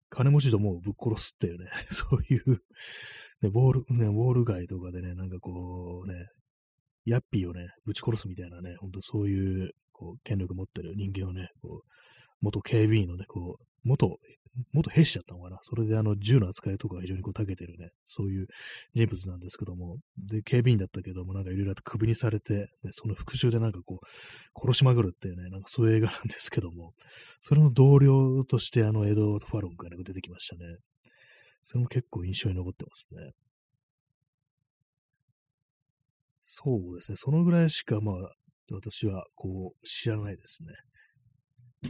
金持ちどもをぶっ殺すっていうね、(laughs) そういうね、ウォール、ね、ウォール街とかでね、なんかこうね、ヤッピーをね、ぶち殺すみたいなね、ほんとそういう、こう、権力持ってる人間をね、こう、元警備員のね、こう、元元兵士だったのかな？それであの銃の扱いとか非常にこう長けてるね、そういう人物なんですけども、で、警備員だったけども、なんかいろいろと首にされて、ね、その復讐でなんかこう、殺しまぐるっていうね、なんかそういう映画なんですけども、それの同僚としてあのエドワード・ファロンが出てきましたね。それも結構印象に残ってますね。そうですね。そのぐらいしか、まあ、私は、こう、知らないですね。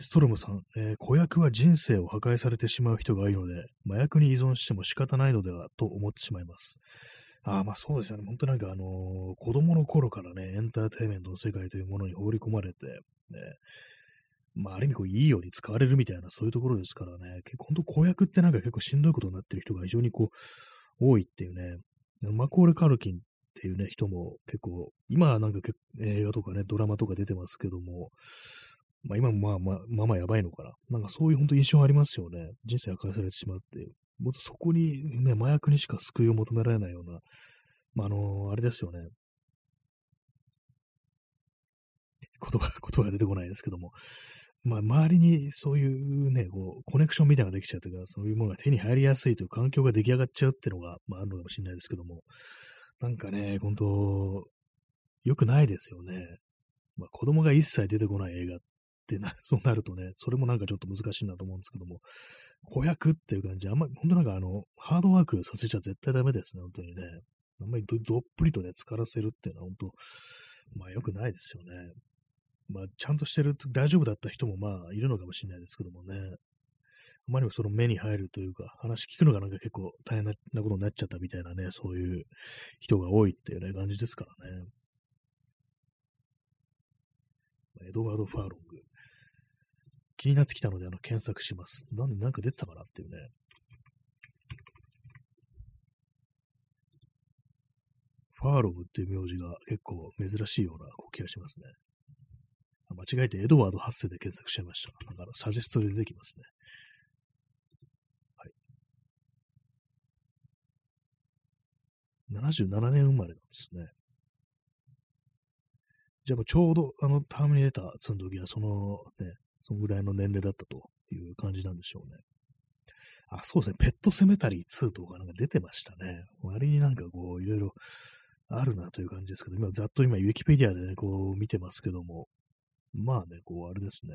ストロムさん、えー、子役は人生を破壊されてしまう人が多いので、麻薬に依存しても仕方ないのではと思ってしまいます。ああ、まあそうですよね。本当なんかあのー、子供の頃からね、エンターテイメントの世界というものに放り込まれて、ね、まあある意味こういいように使われるみたいなそういうところですからね、結構本当子役ってなんか結構しんどいことになってる人が非常にこう、多いっていうね、マコーレ・カルキンっていうね、人も結構、今はなんか映画とかね、ドラマとか出てますけども、まあ今もまあまあ、まあまあやばいのかな。なんかそういう本当印象ありますよね。人生破壊されてしまうっていう。もっとそこにね、麻薬にしか救いを求められないような、まああの、あれですよね。言葉、言葉が出てこないですけども、まあ、周りにそういうね、こう、コネクションみたいなのができちゃうというか、そういうものが手に入りやすいという環境が出来上がっちゃうっていうのが、まあ、あるのかもしれないですけども、なんかね、本当良くないですよね。まあ、子供が一切出てこない映画っってな、(laughs) そうなるとね、それもなんかちょっと難しいなと思うんですけども、子役っていう感じ、あんまり、本当なんかあの、ハードワークさせちゃ絶対ダメですね、本当にね。あんまりどどっぷりとね、疲らせるっていうのは本当、まあ良くないですよね。まあ、ちゃんとしてる、大丈夫だった人もまあ、いるのかもしれないですけどもね。あまりもその目に入るというか、話聞くのがなんか結構大変なことになっちゃったみたいなね、そういう人が多いっていうね、感じですからね。エドワード・ファーロング。気になってきたので、あの、検索します。なんで、なんか出てたかなっていうね。ファーログっていう名字が結構珍しいような気がしますね。間違えてエドワード8世で検索しちゃいました。だからサジェストで出てきますね。はい。77年生まれなんですね。じゃあちょうどあのターミネーター積ん時はそのね、そのぐらいの年齢だったという感じなんでしょうね。あ、そうですね。ペットセメタリー2とかなんか出てましたね。割になんかこう、いろいろあるなという感じですけど、今ざっと今、ウィキペディアでね、こう見てますけども、まあね、こう、あれですね。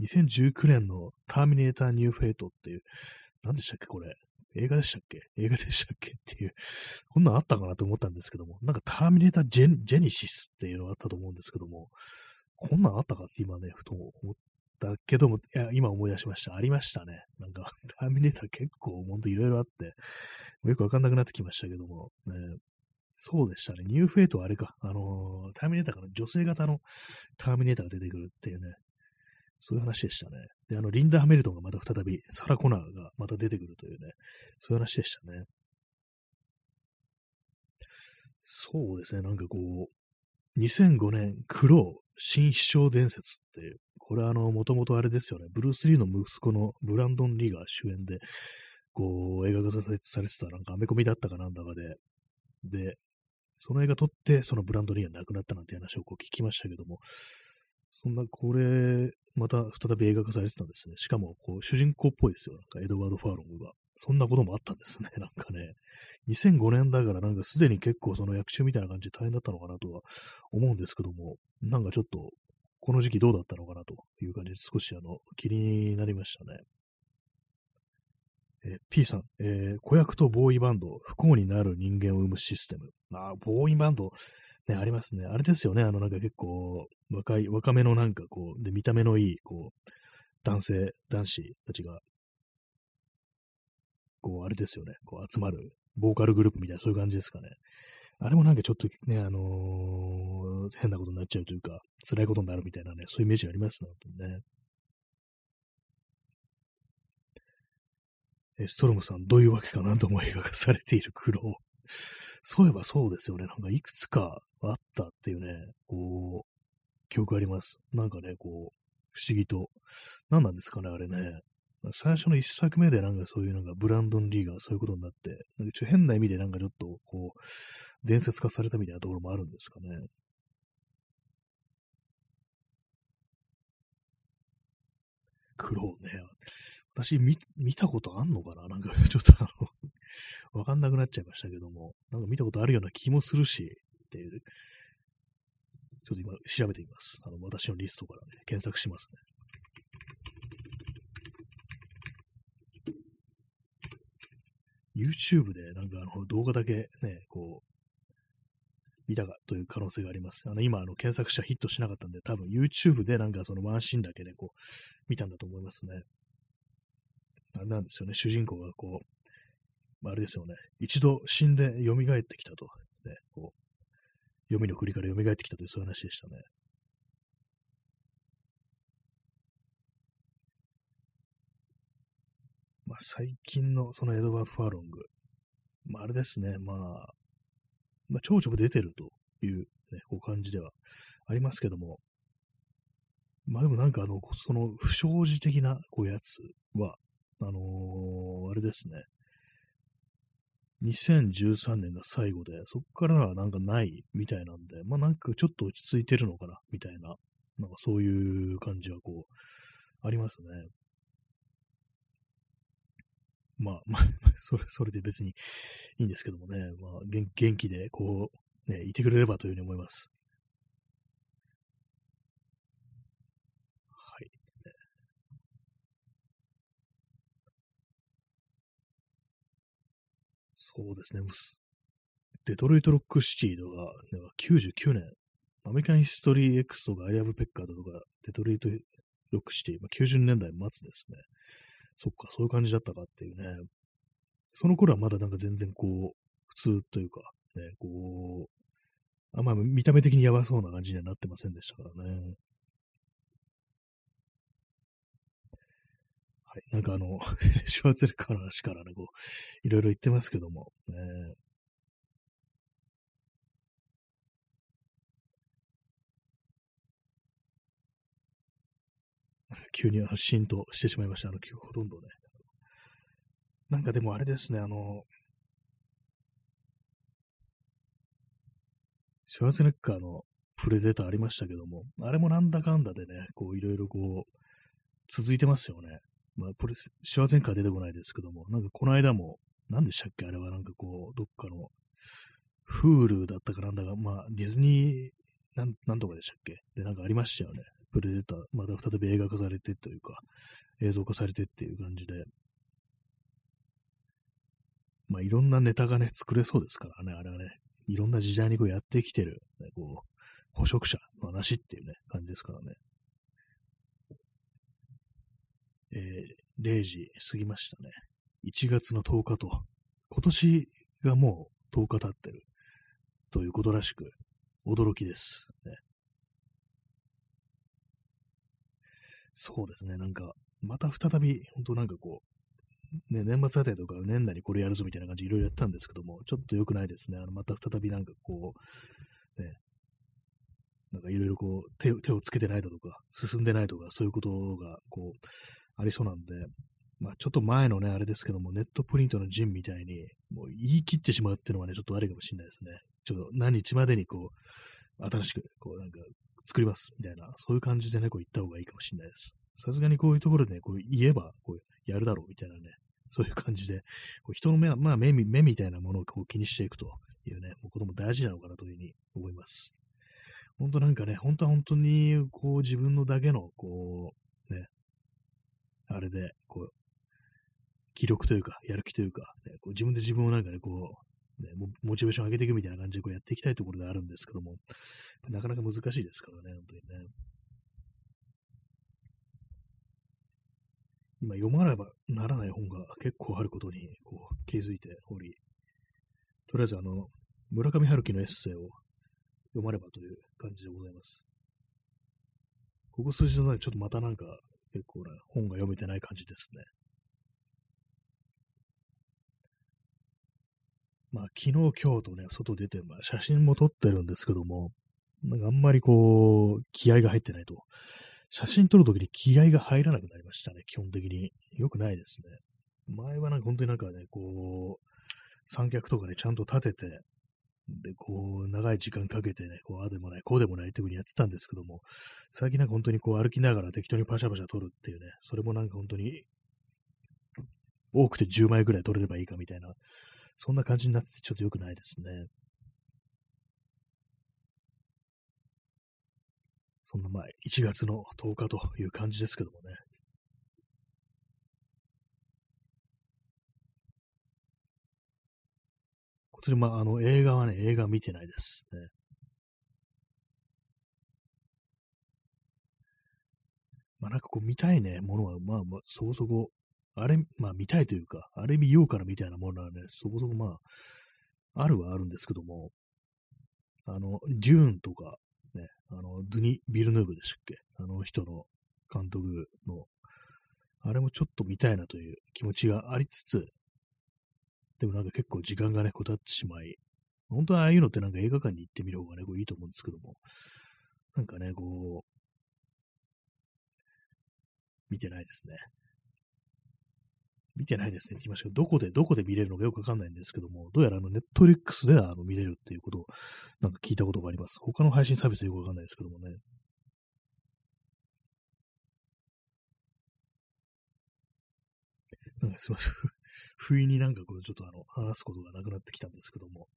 2019年のターミネーターニューフェイトっていう、何でしたっけ、これ。映画でしたっけ？映画でしたっけっていう、こんなんあったかなと思ったんですけども、なんかターミネータージェ、ジェニシスっていうのがあったと思うんですけども、こんなんあったかって今ね、ふと思ったけども、いや、今思い出しました。ありましたね。なんか、(laughs) ターミネーター結構、ほんといろいろあって、よくわかんなくなってきましたけども、ね、そうでしたね。ニューフェイトはあれか、あのー、ターミネーターから女性型のターミネーターが出てくるっていうね、そういう話でしたね。で、あの、リンダ・ハミルトンがまた再び、サラ・コナーがまた出てくるというね、そういう話でしたね。そうですね、なんかこう、2005年、クロー、新秘書伝説っていう、これはあの、もともとあれですよね、ブルース・リーの息子のブランドン・リーが主演で、こう、映画化されてた、なんかアメコミだったかなんだかで、で、その映画撮って、そのブランド・リーが亡くなったなんて話をこう聞きましたけども、そんな、これ、また再び映画化されてたんですね。しかも、こう、主人公っぽいですよ。なんか、エドワード・ファーロングが。そんなこともあったんですね。(laughs) なんかね。2005年だから、なんかすでに結構その役中みたいな感じで大変だったのかなとは思うんですけども、なんかちょっと、この時期どうだったのかなという感じで少しあの、気になりましたね。え、P さん、えー、子役とボーイバンド、不幸になる人間を生むシステム。あ、ボーイバンド、ね、ありますね。あれですよね。あの、なんか結構、若い、若めのなんかこう、で、見た目のいい、こう、男性、男子たちが、こう、あれですよね。こう、集まる、ボーカルグループみたいな、そういう感じですかね。あれもなんかちょっとね、あのー、変なことになっちゃうというか、辛いことになるみたいなね、そういうイメージがありますね、本当にね。えストロムさん、どういうわけかなと思い描かされている苦労。そういえばそうですよね。なんかいくつかあったっていうね、こう、記憶あります。なんかね、こう、不思議と。何なんですかね、あれね。最初の一作目でなんかそういうのが、ブランドン・リーがそういうことになって、なんかちょ変な意味でなんかちょっと、こう、伝説化されたみたいなところもあるんですかね。苦労ね。私見、見たことあんのかな？なんかちょっとあのわかんなくなっちゃいましたけども、なんか見たことあるような気もするし、っていう、ちょっと今調べてみます。あの、私のリストからね、検索しますね。YouTube でなんかあの動画だけね、こう、見たかという可能性があります。あの、今、あの、検索者ヒットしなかったんで、多分 YouTube でなんかそのワンシーンだけね、こう、見たんだと思いますね。あれなんですよね、主人公がこう、あれですよね、一度死んで蘇ってきたと、ね、こう、読みの国から蘇ってきたというそういう話でしたね。まあ、最近のそのエドワード・ファーロング、まあ、あれですね、まあ、まあ、ちょちょ出てるという、ね、こう感じではありますけども、まあでもなんかあの、その不祥事的なこうやつは、あのー、あれですね、2013年が最後で、そっからはなんかないみたいなんで、まあなんかちょっと落ち着いてるのかな、みたいな、なんかそういう感じはこう、ありますね。まあ、まあ、それ、それで別にいいんですけどもね、まあ元、元気でこう、ね、いてくれればというふうに思います。はいそうですね。デトロイト・ロック・シティとか、99年、アメリカン・ヒストリー・ X とか、アイアブ・ペッカードとか、デトロイト・ロック・シティ、まあ、90年代末ですね。そっか、そういう感じだったかっていうね。その頃はまだなんか全然こう、普通というか、ね、こう、あんま見た目的にやばそうな感じにはなってませんでしたからね。はい。なんかあの、(laughs) シュワツェルカーの話からね、こう、いろいろ言ってますけども、ね、急にあの、シーンとしてしまいました。あの、ほとんどね。なんかでもあれですね、あの、シュワーツネッカーのプレデターありましたけども、あれもなんだかんだでね、こう、いろいろこう、続いてますよね。まあ、これ、シワゼンカー出てこないですけども、なんかこの間も、何でしたっけあれはなんかこう、どっかの、フールだったかなんだか、まあ、ディズニー、なん、なんとかでしたっけ？で、なんかありましたよね。プレデター、また再び映画化されてというか、映像化されてっていう感じで。まあ、いろんなネタがね、作れそうですからね、あれはね。いろんな時代にこうやってきてる、ね、こう、捕食者の話っていうね、感じですからね。えー、0時過ぎましたね。1月の10日と、今年がもう10日経ってるということらしく、驚きです。ね、そうですね、なんか、また再び、本当なんかこう、ね、年末あたりとか年内にこれやるぞみたいな感じでいろいろやったんですけども、ちょっと良くないですね。あのまた再びなんかこう、ね、なんかいろいろこう手、手をつけてないだとか、進んでないとか、そういうことがこう、ありそうなんで、まあちょっと前のね、あれですけども、ネットプリントのジンみたいに、もう言い切ってしまうっていうのはね、ちょっと悪いかもしれないですね。ちょっと何日までにこう、新しく、こうなんか作ります、みたいな、そういう感じでね、こう言った方がいいかもしれないです。さすがにこういうところでね、こう言えば、こうやるだろうみたいなね、そういう感じで、こう人の目はまあ目目みたいなものをこう気にしていくというね、もうことも大事なのかなというふうに思います。本当なんかね、本当は本当に、こう自分のだけの、こう、ね、あれで、こう、気力というか、やる気というか、ね、こう自分で自分をなんかね、こう、ね、モチベーション上げていくみたいな感じでこうやっていきたいところであるんですけども、なかなか難しいですからね、本当にね。今読まねばならない本が結構あることにこう気づいており、とりあえずあの、村上春樹のエッセイを読まればという感じでございます。ここ数日の中でちょっとまたなんか結構な本が読めてない感じですね。まあ昨日今日とね、外出て、まあ写真も撮ってるんですけども、なんかあんまりこう、気合が入ってないと。写真撮るときに気合が入らなくなりましたね、基本的に。よくないですね。前はなんか本当になんかね、こう、三脚とかね、ちゃんと立てて、で、こう、長い時間かけてね、こう、ああでもない、こうでもないっていう風にやってたんですけども、最近なんか本当にこう歩きながら適当にパシャパシャ撮るっていうね、それもなんか本当に、多くて10枚ぐらい撮れればいいかみたいな、そんな感じになっててちょっと良くないですね。そんなまあ、1月の10日という感じですけどもね。今年、まあ、あの、映画はね、映画見てないですね。まあ、なんかこう、見たいね、ものは、まあ、まあ、そこそこ、あれ、まあ、見たいというか、あれ見ようからみたいなものはね、そこそこ、まあ、あるはあるんですけども、あの、デューンとか、ね、あの、ドゥニ・ビルヌーブでしたっけ？あの人の監督の、あれもちょっと見たいなという気持ちがありつつ、でもなんか結構時間がね、こたってしまい、本当はああいうのってなんか映画館に行ってみる方がね、こういいと思うんですけども、なんかね、こう、見てないですね。見てないですねって言いましたけど、どこで、どこで見れるのかよくわかんないんですけども、どうやらあの、ネットリックスではあの見れるっていうことを、なんか聞いたことがあります。他の配信サービスよくわかんないですけどもね。なんかすいません。(laughs) 不意になんかこう、ちょっとあの、話すことがなくなってきたんですけども。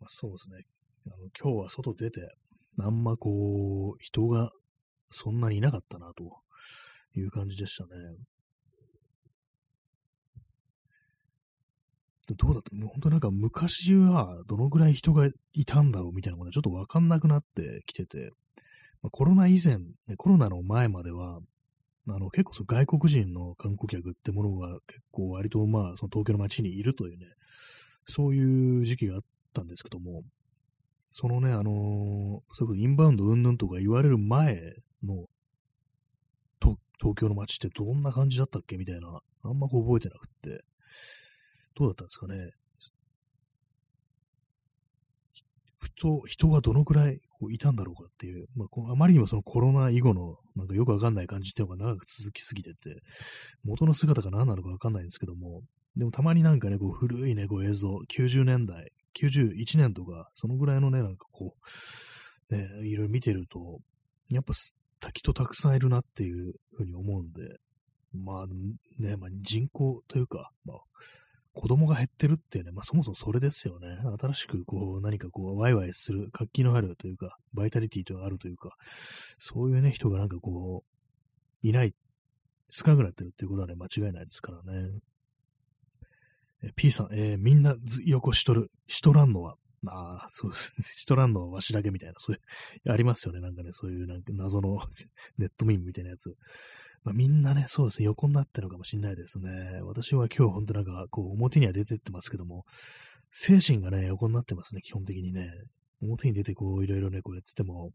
まあ、そうですね。あの、今日は外出て、あんまこう、人がそんなにいなかったな、という感じでしたね。どうだった？本当なんか昔はどのぐらい人がいたんだろうみたいなことがちょっとわかんなくなってきてて、まあ、コロナ以前、コロナの前までは、あの結構その外国人の観光客ってものが結構割とまあその東京の街にいるというね、そういう時期があったんですけども、そのね、あのー、それこそインバウンドうんぬんとか言われる前の東京の街ってどんな感じだったっけ？みたいな、あんま覚えてなくって、どうだったんですかね？人、人がどのくらいこういたんだろうかっていう、まあ、あまりにもそのコロナ以後のなんかよくわかんない感じっていうのが長く続きすぎてて、元の姿が何なのかわかんないんですけども、でもたまになんかね、こう古いね、こう映像、90年代、91年とか、そのぐらいのね、なんかこう、ね、いろいろ見てると、やっぱ人たくさんいるなっていうふうに思うんで、まあね、まあ、人口というか、まあ、子供が減ってるっていうね、まあそもそもそれですよね。新しくこう何かこうワイワイする活気のあるというか、バイタリティとあるというか、そういうね、人がなんかこう、いない、少なくなってるっていうことはね、間違いないですからね。え P さん、えー、みんなず横しとる、しとらんのは、ああ、そうです。(laughs) しとらんのはわしだけみたいな、そういう、ありますよね。なんかね、そういうなんか謎の (laughs) ネットミームみたいなやつ。まあ、みんなね、そうですね、横になってるのかもしれないですね。私は今日本当なんか、こう、表には出てってますけども、精神がね、横になってますね、基本的にね。表に出てこう、いろいろね、こうやってても、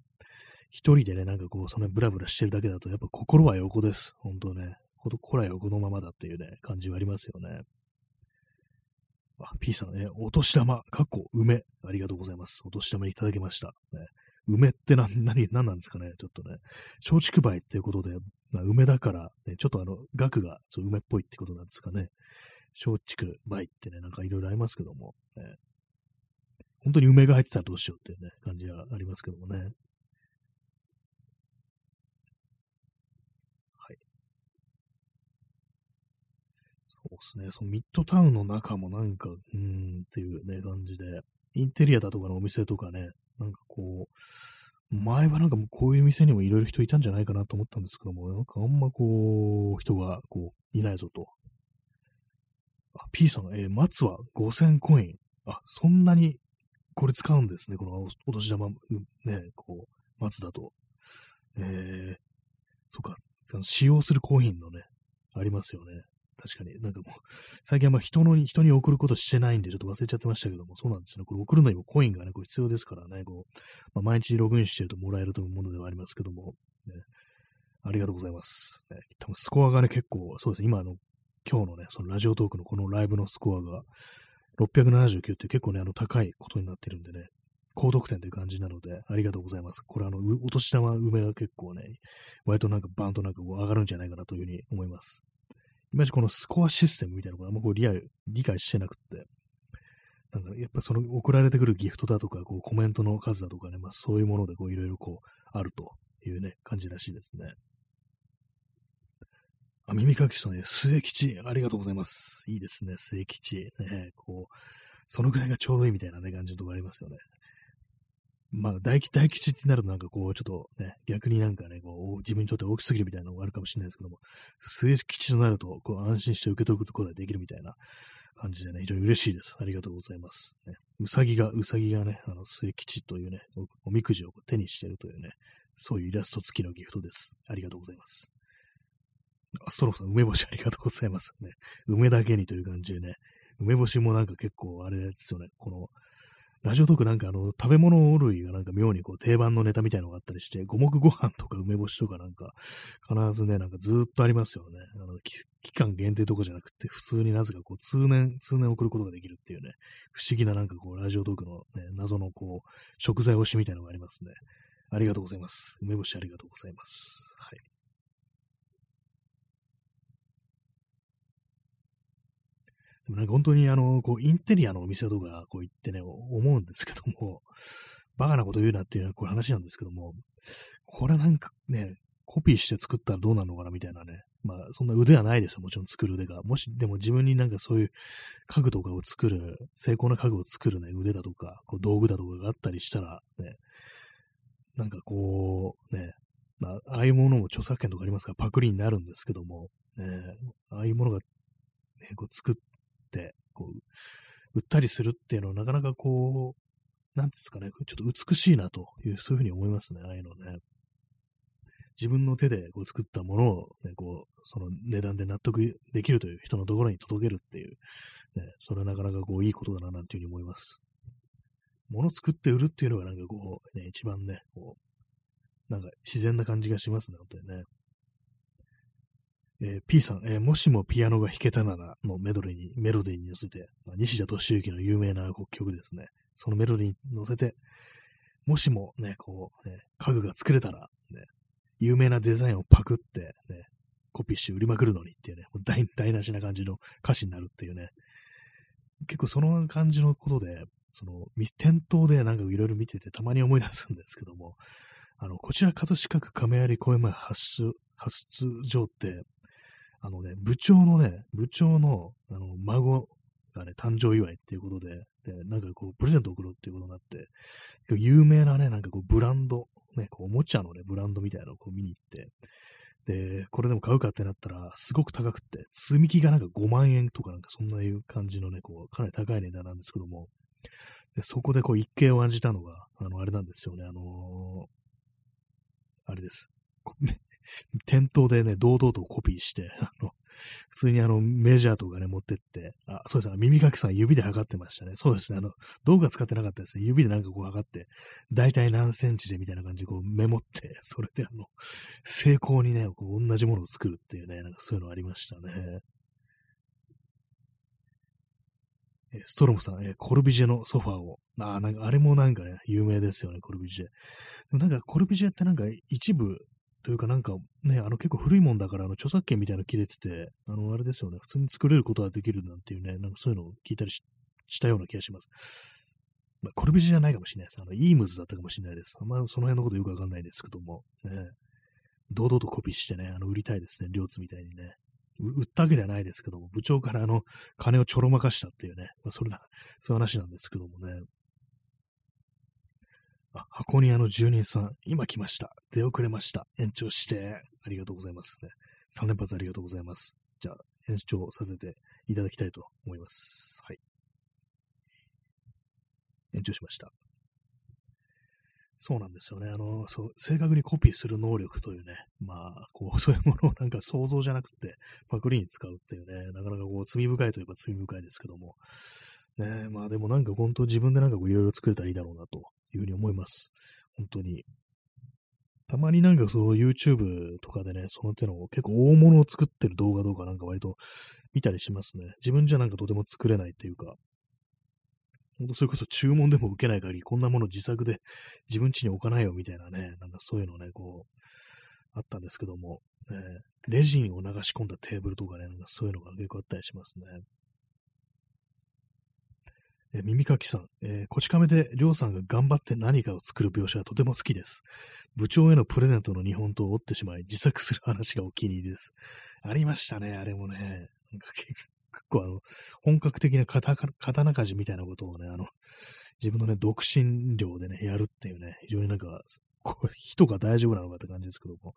一人でね、なんかこう、そのブラブラしてるだけだと、やっぱ心は横です。本当ね。心は横のままだっていうね、感じはありますよね。あ、P さんね、お年玉、かっこ梅、ありがとうございます。お年玉いただきました。ね、梅って何、何、何なんですかねちょっとね、松竹梅っていうことで、まあ、梅だから、ね、ちょっとあの、額がそう梅っぽいってことなんですかね。松竹梅ってね、なんかいろいろありますけども、ね、本当に梅が入ってたらどうしようっていうね、感じはありますけどもね。はいそうですね。そのミッドタウンの中もなんか、うーんっていうね、感じで、インテリアだとかのお店とかね、なんかこう、前はなんかもうこういう店にもいろいろ人いたんじゃないかなと思ったんですけども、なんかあんまこう、人がこう、いないぞと。あ、P さん、えー、松は5000コイン。あ、そんなにこれ使うんですね。このお年玉、ね、こう、松だと。えー、そっか、使用するコインのね、ありますよね。確かに。なんかもう、最近はま人の、人に送ることしてないんで、ちょっと忘れちゃってましたけども、そうなんですね。これ送るのにもコインがね、こう必要ですからね、こう、まあ、毎日ログインしてるともらえるというものではありますけども、ね、ありがとうございます。ね、多分スコアがね、結構、そうですね、今の、今日のね、そのラジオトークのこのライブのスコアが、679って結構ね、あの、高いことになってるんでね、高得点という感じなので、ありがとうございます。これ、あの、お年玉梅が結構ね、割となんかバーンとなんか上がるんじゃないかなというふうに思います。いまいちこのスコアシステムみたいなのがあんまこうリアル、理解してなくって、なんかやっぱその送られてくるギフトだとか、こうコメントの数だとかね、まあそういうものでこういろいろこうあるというね、感じらしいですね。あ、耳かきしとね、末吉、ありがとうございます。いいですね、末吉。ね、こう、そのぐらいがちょうどいいみたいなね、感じのとこありますよね。まあ、大吉、大吉ってなるとなんかこう、ちょっとね、逆になんかね、こう、自分にとって大きすぎるみたいなのがあるかもしれないですけども、末吉となると、こう、安心して受け取ることができるみたいな感じでね、非常に嬉しいです。ありがとうございます。ね、うさぎが、うさぎがね、あの、末吉というね、おみくじを手にしてるというね、そういうイラスト付きのギフトです。ありがとうございます。あ、ストロフさん、梅干しありがとうございます。ね、梅だけにという感じでね、梅干しもなんか結構あれですよね、この、ラジオトークなんかあの、食べ物類がなんか妙にこう定番のネタみたいのがあったりして、五目ご飯とか梅干しとかなんか、必ずね、なんかずっとありますよね。あの、期間限定とかじゃなくて、普通になぜかこう、通年、通年送ることができるっていうね、不思議ななんかこう、ラジオトークのね、謎のこう、食材推しみたいのがありますね。ありがとうございます。梅干しありがとうございます。はい。でもなんか本当にあの、こう、インテリアのお店とか、こう行ってね、思うんですけども、バカなこと言うなっていうのはこれ話なんですけども、これなんかね、コピーして作ったらどうなるのかなみたいなね。まあ、そんな腕はないですよ。もちろん作る腕が。もし、でも自分になんかそういう家具とかを作る、成功な家具を作るね、腕だとか、こう道具だとかがあったりしたら、ね、なんかこう、ね、まあ、ああいうものも著作権とかありますからパクリになるんですけども、ね、ああいうものが、ね、こう作っ、こう、売ったりするっていうのはなかなかこう、なんですかね、ちょっと美しいなという、そういうふうに思いますね、ああいうのね。自分の手でこう作ったものを、ね、こう、その値段で納得できるという人のところに届けるっていう、ね、それはなかなかこう、いいことだな、なんていうふうに思います。物作って売るっていうのがなんかこう、ね、一番ね、こう、なんか自然な感じがしますね、本当にね。えー、P さん、えー、もしもピアノが弾けたならのメドレーに、メロディーに乗せて、まあ、西田敏行の有名な曲ですね。そのメロディーに乗せて、もしもね、こう、ね、家具が作れたら、ね、有名なデザインをパクって、ね、コピーして売りまくるのにっていうね、台台無しな感じの歌詞になるっていうね、結構その感じのことで、その、店頭でなんかいろいろ見ててたまに思い出すんですけども、あの、こちら葛飾区亀有公園前発出、発出場って、あのね、部長のね、部長の、あの、孫がね、誕生祝いっていうことで、で、なんかこう、プレゼントを送ろうっていうことになって、有名なね、なんかこう、ブランド、ね、こう、おもちゃのね、ブランドみたいなのをこう見に行って、で、これでも買うかってなったら、すごく高くって、積み木がなんか5万円とかなんかそんないう感じのね、こう、かなり高い値段なんですけども、でそこでこう一計を案じたのが、あの、あれなんですよね、あのーあれです。(laughs) 店頭でね、堂々とコピーして、あの、普通にあの、メジャーとかね、持ってって、あ、そうですね、耳かきさん指で測ってましたね。そうですね、あの、道具は使ってなかったですね。指でなんかこう測って、大体何センチでみたいな感じでこうメモって、(laughs) それであの、成功にね、こう同じものを作るっていうね、なんかそういうのありましたね。えストロムさん、えコルビジェのソファーを。あ、なんかあれもなんかね、有名ですよね、コルビジェ。なんかコルビジェってなんか一部というかなんかね、あの結構古いもんだから、あの著作権みたいなの切れてて、あのあれですよね、普通に作れることができるなんていうね、なんかそういうのを聞いたりしたような気がします。まあ、コルビジじゃないかもしれないです。あの、イームズだったかもしれないです。あんまその辺のことよくわかんないですけども、ね、堂々とコピーしてね、あの、売りたいですね、両津みたいにね。売ったわけではないですけども、部長からあの、金をちょろまかしたっていうね、まあ、それだ、そういう話なんですけどもね。あ、箱庭の住人さん、今来ました。出遅れました。延長して、ありがとうございますね。3連発ありがとうございます。じゃあ、延長させていただきたいと思います。はい。延長しました。そうなんですよね。あの、そう、正確にコピーする能力というね、まあ、こう、そういうものを (laughs) なんか想像じゃなくて、パクリに使うっていうね、なかなかこう、罪深いといえば罪深いですけども、ねまあでもなんか本当自分でなんかこういろいろ作れたらいいだろうなというふうに思います。本当に。たまになんかそう YouTube とかでね、その手の結構大物を作ってる動画とかなんか割と見たりしますね。自分じゃなんかとても作れないっていうか、本当それこそ注文でも受けない限り、こんなもの自作で自分家に置かないよみたいなね、なんかそういうのね、こう、あったんですけども、ね、レジンを流し込んだテーブルとかね、なんかそういうのが結構あったりしますね。え耳かきさん、えーこち亀でりょうさんが頑張って何かを作る描写がとても好きです。部長へのプレゼントの日本刀を折ってしまい、自作する話がお気に入りです。ありましたね、あれもね。なんか結構あの、本格的な刀刀鍛冶みたいなことをね、あの、自分のね、独身寮でね、やるっていうね、非常になんか、こう、人が大丈夫なのかって感じですけども、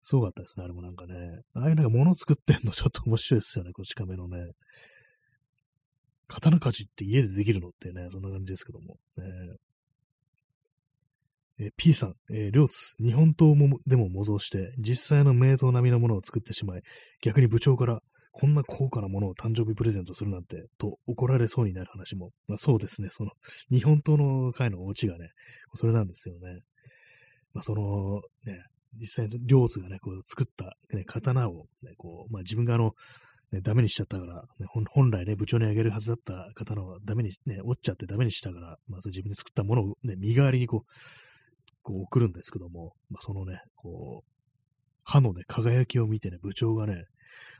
すごかったですね、あれもなんかね。ああいうなんか物作ってんのちょっと面白いですよね、こち亀のね。刀鍛冶って家でできるのってね、そんな感じですけども。ねえー P さん、えー、両津、日本刀もでも模造して、実際の名刀並みのものを作ってしまい、逆に部長から、こんな高価なものを誕生日プレゼントするなんて、と怒られそうになる話も、まあそうですね、その、日本刀の会のオチがね、それなんですよね。まあその、ね、実際に両津がね、こう作った、ね、刀を、ね、こう、まあ自分があの、ね、ダメにしちゃったから、ね、本来ね、部長にあげるはずだった刀をダメに、ね、折っちゃってダメにしたから、まあ、自分で作ったものをね、身代わりにこう、こう送るんですけども、まあ、そのね、こう、歯のね、輝きを見てね、部長がね、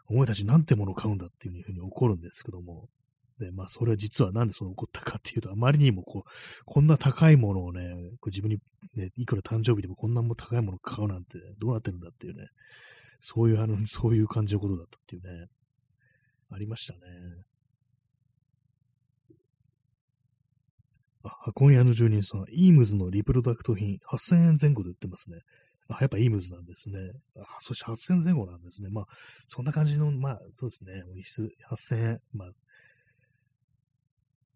お前たちなんてものを買うんだっていうふうに怒るんですけども、で、まあ、それは実はなんでそう怒ったかっていうと、あまりにもこう、こんな高いものをね、こう自分に、ね、いくら誕生日でもこんなも高いものを買うなんてどうなってるんだっていうね、そういう、あの、そういう感じのことだったっていうね、ありましたね。あ、箱屋の住人さん、イームズのリプロダクト品、8000円前後で売ってますね。あ、やっぱイームズなんですね。あ、そして8000円前後なんですね。まあ、そんな感じの、まあ、そうですね。お質、8000円。まあ、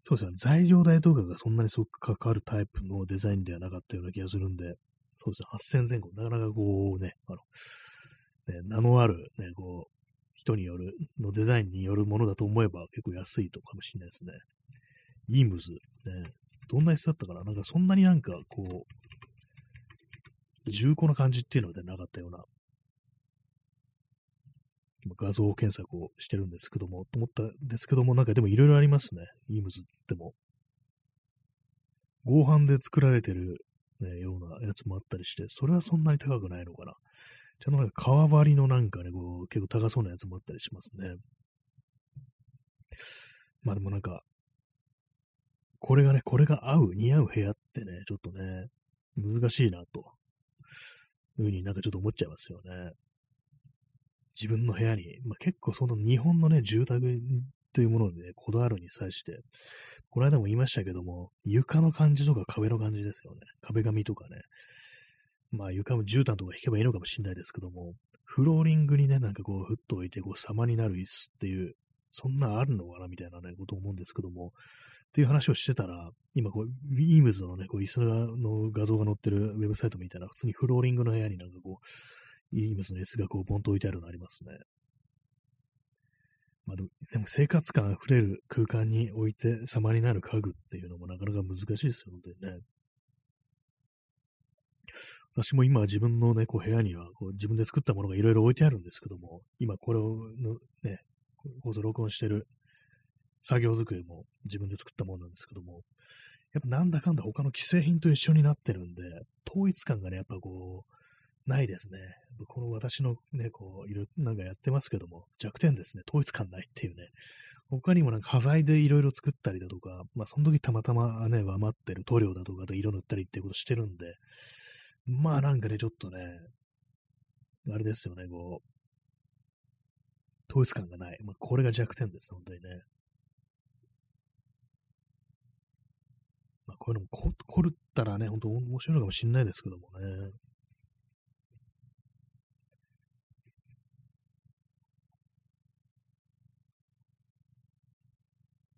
そうですね。材料代とかがそんなにすごく関わるタイプのデザインではなかったような気がするんで、そうですね。8000円前後。なかなかこうね、あの、ね、名のある、ね、こう、人による、のデザインによるものだと思えば結構安いとかもしれないですね。イームズ、ね。どんなやつだったかな？なんかそんなになんかこう、重厚な感じっていうのでなかったような、画像検索をしてるんですけども、と思ったんですけども、なんかでもいろいろありますね。イームズっつっても。合板で作られてる、ね、ようなやつもあったりして、それはそんなに高くないのかな。ちゃんとなんか革張りのなんかね、こう、結構高そうなやつもあったりしますね。まあでもなんか、これがね、これが合う、似合う部屋ってね、ちょっとね、難しいな、というふうになんかちょっと思っちゃいますよね。自分の部屋に、まあ、結構その日本のね、住宅というものにね、こだわるに際して、この間も言いましたけども、床の感じとか壁の感じですよね。壁紙とかね。まあ床も絨毯とか引けばいいのかもしれないですけども、フローリングにね、なんかこう、ふっと置いて、こう、様になる椅子っていうそんなあるのかなみたいなね、ことを思うんですけども、っていう話をしてたら、今こう、ビームズのね、こう、椅子の画像が載ってるウェブサイトみたいな、普通にフローリングの部屋になんかこう、ビームズの椅子がこう、ボンと置いてあるのありますね。まあでも、でも生活感あふれる空間に置いて様になる家具っていうのもなかなか難しいですよ、本当にね。私も今自分のね、こう部屋にはこう自分で作ったものがいろいろ置いてあるんですけども、今これをのね、放送録音してる作業机も自分で作ったものなんですけども、やっぱなんだかんだ他の既製品と一緒になってるんで、統一感がね、やっぱこう、ないですね。この私のね、こう、いろ、なんかやってますけども、弱点ですね。統一感ないっていうね。他にもなんか端材でいろいろ作ったりだとか、まあその時たまたまね、余ってる塗料だとかで色塗ったりっていうことしてるんで、まあなんかね、ちょっとね、あれですよね、こう、統一感がない。まあこれが弱点です、本当にね。まあこういうのも凝ったらね、本当面白いのかもしれないですけどもね。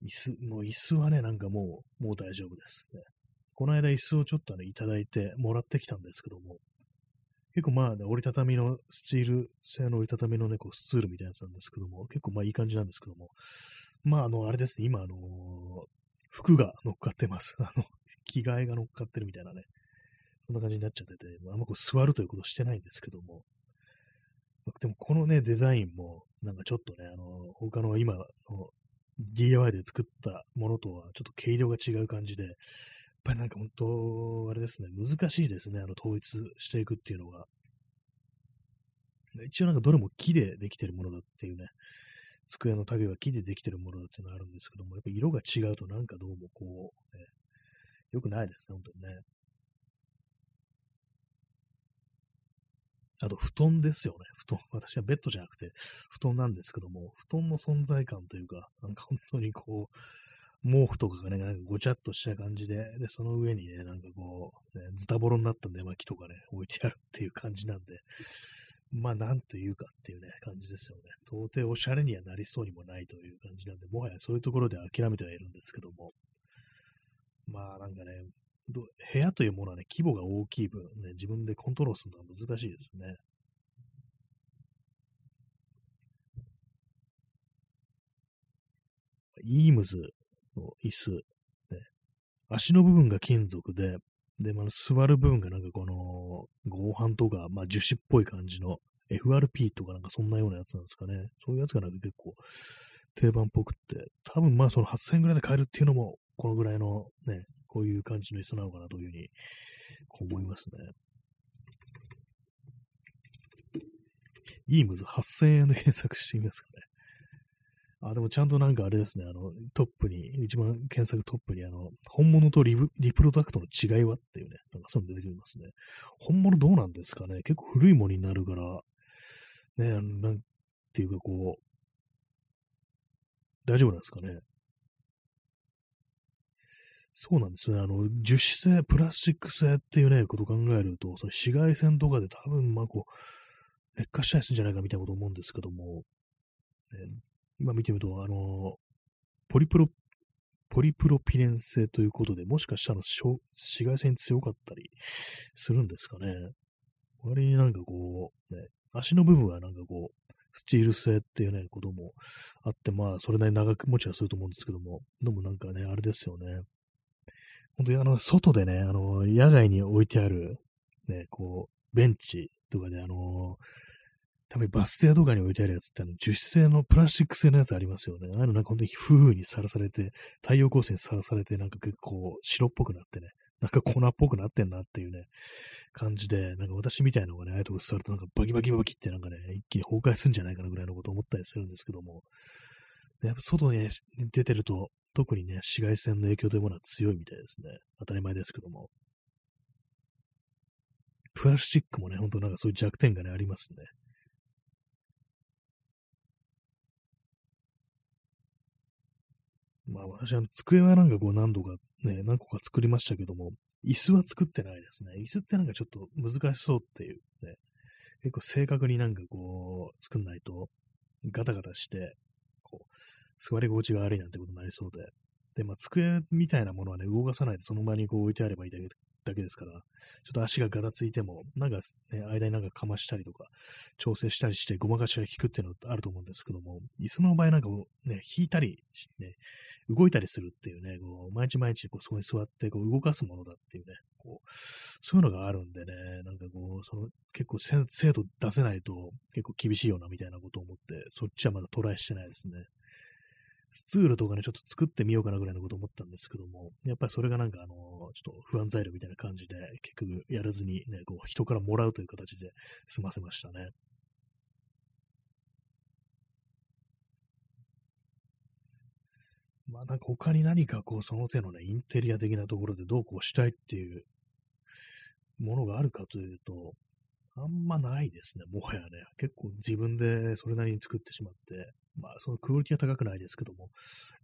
椅子、もう椅子はね、なんかもう、もう大丈夫です、ね。この間椅子をちょっとね、いただいてもらってきたんですけども、結構まあ、ね、折りたたみの、スチール製の折りたたみのね、こうスツールみたいなやつなんですけども、結構まあいい感じなんですけども、まああの、あれですね、今あのー、服が乗っかってます。(laughs) あの、着替えが乗っかってるみたいなね、そんな感じになっちゃってて、あんまこう座るということしてないんですけども、でもこのね、デザインも、なんかちょっとね、あの、他の今の DIY で作ったものとはちょっと軽量が違う感じで、っぱりなんか本当、あれですね、難しいですね、あの統一していくっていうのが。一応なんかどれも木でできてるものだっていうね、机の類は木でできてるものだっていうのがあるんですけども、やっぱ色が違うとなんかどうもこう、ね、良くないですね、本当にね。あと、布団ですよね。布団。(laughs) 私はベッドじゃなくて、布団なんですけども、布団の存在感というか、なんか本当にこう、毛布とかがね、なんかごちゃっとした感じで、で、その上にね、なんかこう、ね、ズタボロになった寝巻きとかね、置いてあるっていう感じなんで、まあ、なんというかっていうね、感じですよね。到底おしゃれにはなりそうにもないという感じなんで、もはやそういうところで諦めてはいるんですけども、まあ、なんかね、部屋というものはね、規模が大きい分、ね、自分でコントロールするのは難しいですね。イームズの椅子、ね、足の部分が金属で、で、まあ、座る部分がなんかこの、合板とか、まあ、樹脂っぽい感じの FRP とかなんかそんなようなやつなんですかね。そういうやつがなんか結構定番っぽくって、多分まあその8000円ぐらいで買えるっていうのも、このぐらいのね、こういう感じの椅子なのかなというふうに思いますね。イームズ8000円で検索してみますかね。あ、でもちゃんとなんかあれですね、あの、トップに、一番検索トップに、あの、本物とリリプロダクトの違いはっていうね、なんかそういうの出てきますね。本物どうなんですかね結構古いものになるから、ね、なんていうかこう、大丈夫なんですかねそうなんですね。あの、樹脂製、プラスチック製っていうね、ことを考えると、その紫外線とかで多分、まあこう、劣化したりするんじゃないかみたいなこと思うんですけども、ね、今見てみると、あの、ポリプロ、ポリプロピレン製ということで、もしかしたら紫外線強かったりするんですかね。割になんかこう、ね、足の部分はなんかこう、スチール製っていうね、こともあって、まあ、それなりに長く持ちはすると思うんですけども、でもなんかね、あれですよね。本当にあの、外でね、あの、野外に置いてある、ね、こう、ベンチとかで、あの、たまにバス停とかに置いてあるやつって、あの、樹脂製のプラスチック製のやつありますよね。あの、なんか本当に風雨にさらされて、太陽光線にさらされて、なんか結構白っぽくなってね、なんか粉っぽくなってんなっていうね、感じで、なんか私みたいなのがね、ああいうとこ座るとなんかバキバキバキってなんかね、一気に崩壊するんじゃないかなぐらいのこと思ったりするんですけども、やっぱ外に、出てると、特にね、紫外線の影響というものは強いみたいですね。当たり前ですけども。プラスチックもね、ほんとなんかそういう弱点がね、ありますね。まあ私は机はなんかこう何度かね、何個か作りましたけども、椅子は作ってないですね。椅子ってなんかちょっと難しそうっていうね、結構正確になんかこう作んないとガタガタして、こう、座り心地が悪いなんてことになりそうで。で、まあ、机みたいなものはね、動かさないでその場にこう置いてあればいいだけだけですから、ちょっと足がガタついても、なんかね、間になんかかましたりとか、調整したりしてごまかしが効くっていうのあると思うんですけども、椅子の場合なんかね、引いたり、ね、動いたりするっていうね、こう毎日毎日こうそこに座ってこう動かすものだっていうね、こう、そういうのがあるんでね、なんかこう、その結構精度出せないと結構厳しいよなみたいなことを思って、そっちはまだトライしてないですね。スツールとかね、ちょっと作ってみようかなぐらいのこと思ったんですけども、やっぱりそれがなんかあの、ちょっと不安材料みたいな感じで、結局やらずにね、こう人からもらうという形で済ませましたね。まあなんか他に何かこうその手のね、インテリア的なところでどうこうしたいっていうものがあるかというと、あんまないですね、もはやね。結構自分でそれなりに作ってしまって、まあそのクオリティは高くないですけども、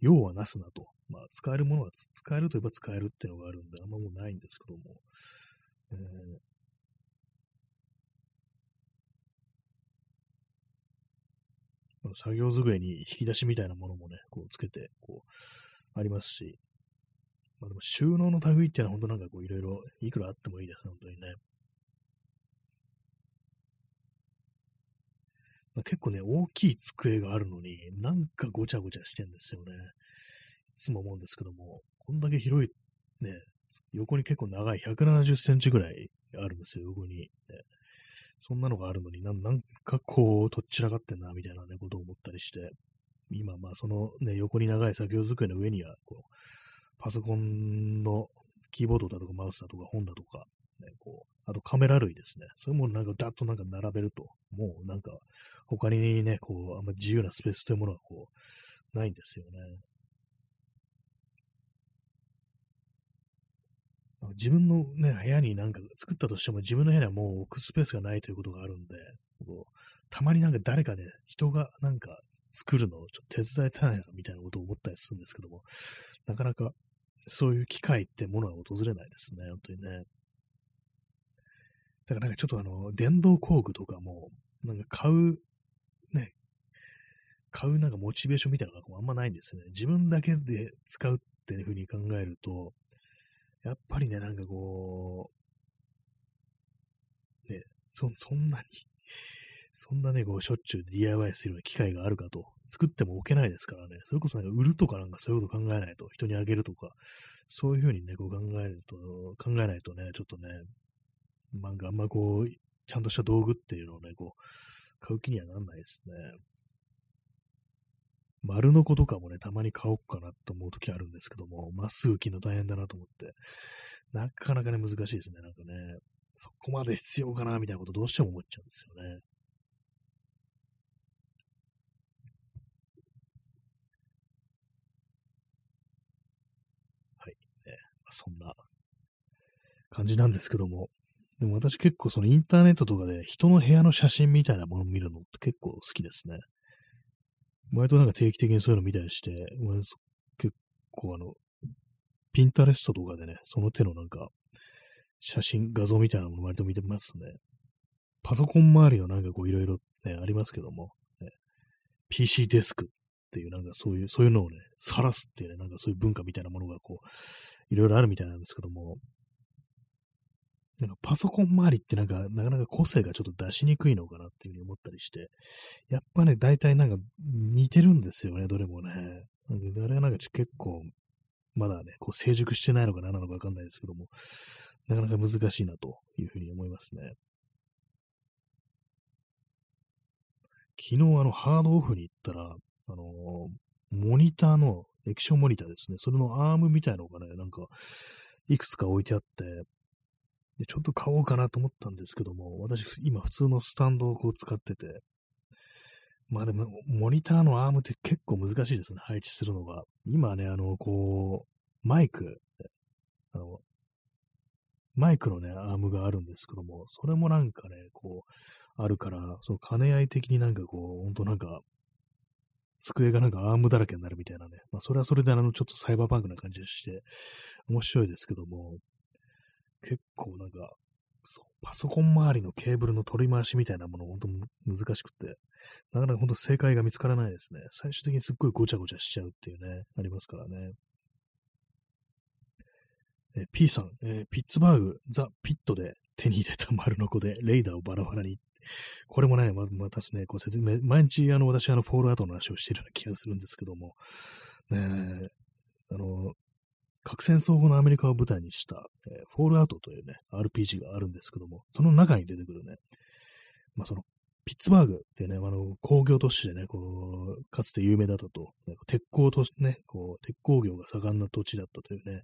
用はなすなと。まあ使えるものは使えるといえば使えるっていうのがあるんで、あんまもうないんですけども。えー作業机に引き出しみたいなものもね、こうつけて、こう、ありますし、まあでも収納の類っていうのは本当なんかこういろいろいくらあってもいいです、本当にね。まあ、結構ね、大きい机があるのに、なんかごちゃごちゃしてんですよね。いつも思うんですけども、こんだけ広い、ね、横に結構長い170センチぐらいあるんですよ、横に、ね。そんなのがあるのになん、なんかこう、とっちらかってんな、みたいなね、ことを思ったりして、今、まあ、そのね、横に長い作業机の上には、こう、パソコンのキーボードだとかマウスだとか本だとか、ね、こう、あとカメラ類ですね。そういうものなんかダッとなんか並べると、もうなんか他にね、こう、あんま自由なスペースというものはこう、ないんですよね。自分のね、部屋になんか作ったとしても自分の部屋にはもう置くスペースがないということがあるんで、こうたまになんか誰かね、人がなんか作るのをちょっと手伝いたいなみたいなことを思ったりするんですけども、なかなかそういう機会ってものは訪れないですね、本当にね。だからなんかちょっとあの、電動工具とかも、なんか買う、ね、買うなんかモチベーションみたいなのがあんまないんですよね。自分だけで使うっていうふうに考えると、やっぱりね、なんかこう、ね、そ、そんなにそんなね、こう、しょっちゅう DIY するような機会があるかと、作っても置けないですからね、それこそなんか売るとかなんかそういうこと考えないと、人にあげるとか、そういうふうにね、こう考えると、考えないとね、ちょっとね、なんかあんまこう、ちゃんとした道具っていうのをね、こう、買う気にはなんないですね。丸の子とかもね、たまに買おうかなと思うときあるんですけども、まっすぐ切るの大変だなと思って、なかなかね、難しいですね、なんかね。そこまで必要かな、みたいなことどうしても思っちゃうんですよね。はい。ね、そんな感じなんですけども、でも私結構そのインターネットとかで人の部屋の写真みたいなものを見るのって結構好きですね。割となんか定期的にそういうの見たりして、結構あの、ピンタレストとかでね、その手のなんか、写真、画像みたいなもの割と見てますね。パソコン周りのなんかこういろいろね、ありますけども、ね、PC デスクっていうなんかそういう、そういうのをね、晒すっていうね、なんかそういう文化みたいなものがこう、いろいろあるみたいなんですけども、なんかパソコン周りってなんか、なかなか個性がちょっと出しにくいのかなっていうふうに思ったりして、やっぱね、大体なんか似てるんですよね、どれもね。なんで、あれがなんか結構、まだね、こう成熟してないのか何なのかわかんないですけども、なかなか難しいなというふうに思いますね。昨日あの、ハードオフに行ったら、あの、モニターの、液晶モニターですね、それのアームみたいのがね、なんか、いくつか置いてあって、で、ちょっと買おうかなと思ったんですけども、私、今普通のスタンドをこう使ってて、まあでも、モニターのアームって結構難しいですね、配置するのが。今ね、あの、こう、マイク、あの、マイクのね、アームがあるんですけども、それもなんかね、こう、あるから、その兼ね合い的になんかこう、ほんとなんか、机がなんかアームだらけになるみたいなね。まあ、それはそれであの、ちょっとサイバーパンクな感じがして、面白いですけども、結構なんか、そうパソコン周りのケーブルの取り回しみたいなもの、本当難しくて、なかなか本当正解が見つからないですね。最終的にすっごいごちゃごちゃしちゃうっていうね、ありますからね。え P さん、えー、ピッツバーグ、ザ・ピットで手に入れた丸の子で、レイダーをバラバラに。これもね、ままたね、こう説明、毎日あの私、あの、フォールアウトの話をしてるような気がするんですけども、ね、あの、核戦争後のアメリカを舞台にした、え、フォールアウトというね、RPG があるんですけども、その中に出てくるね、まあ、その、ピッツバーグっていうね、あの、工業都市でね、こう、かつて有名だったと、ね、鉄鋼とね、こう、鉄鋼業が盛んな土地だったというね、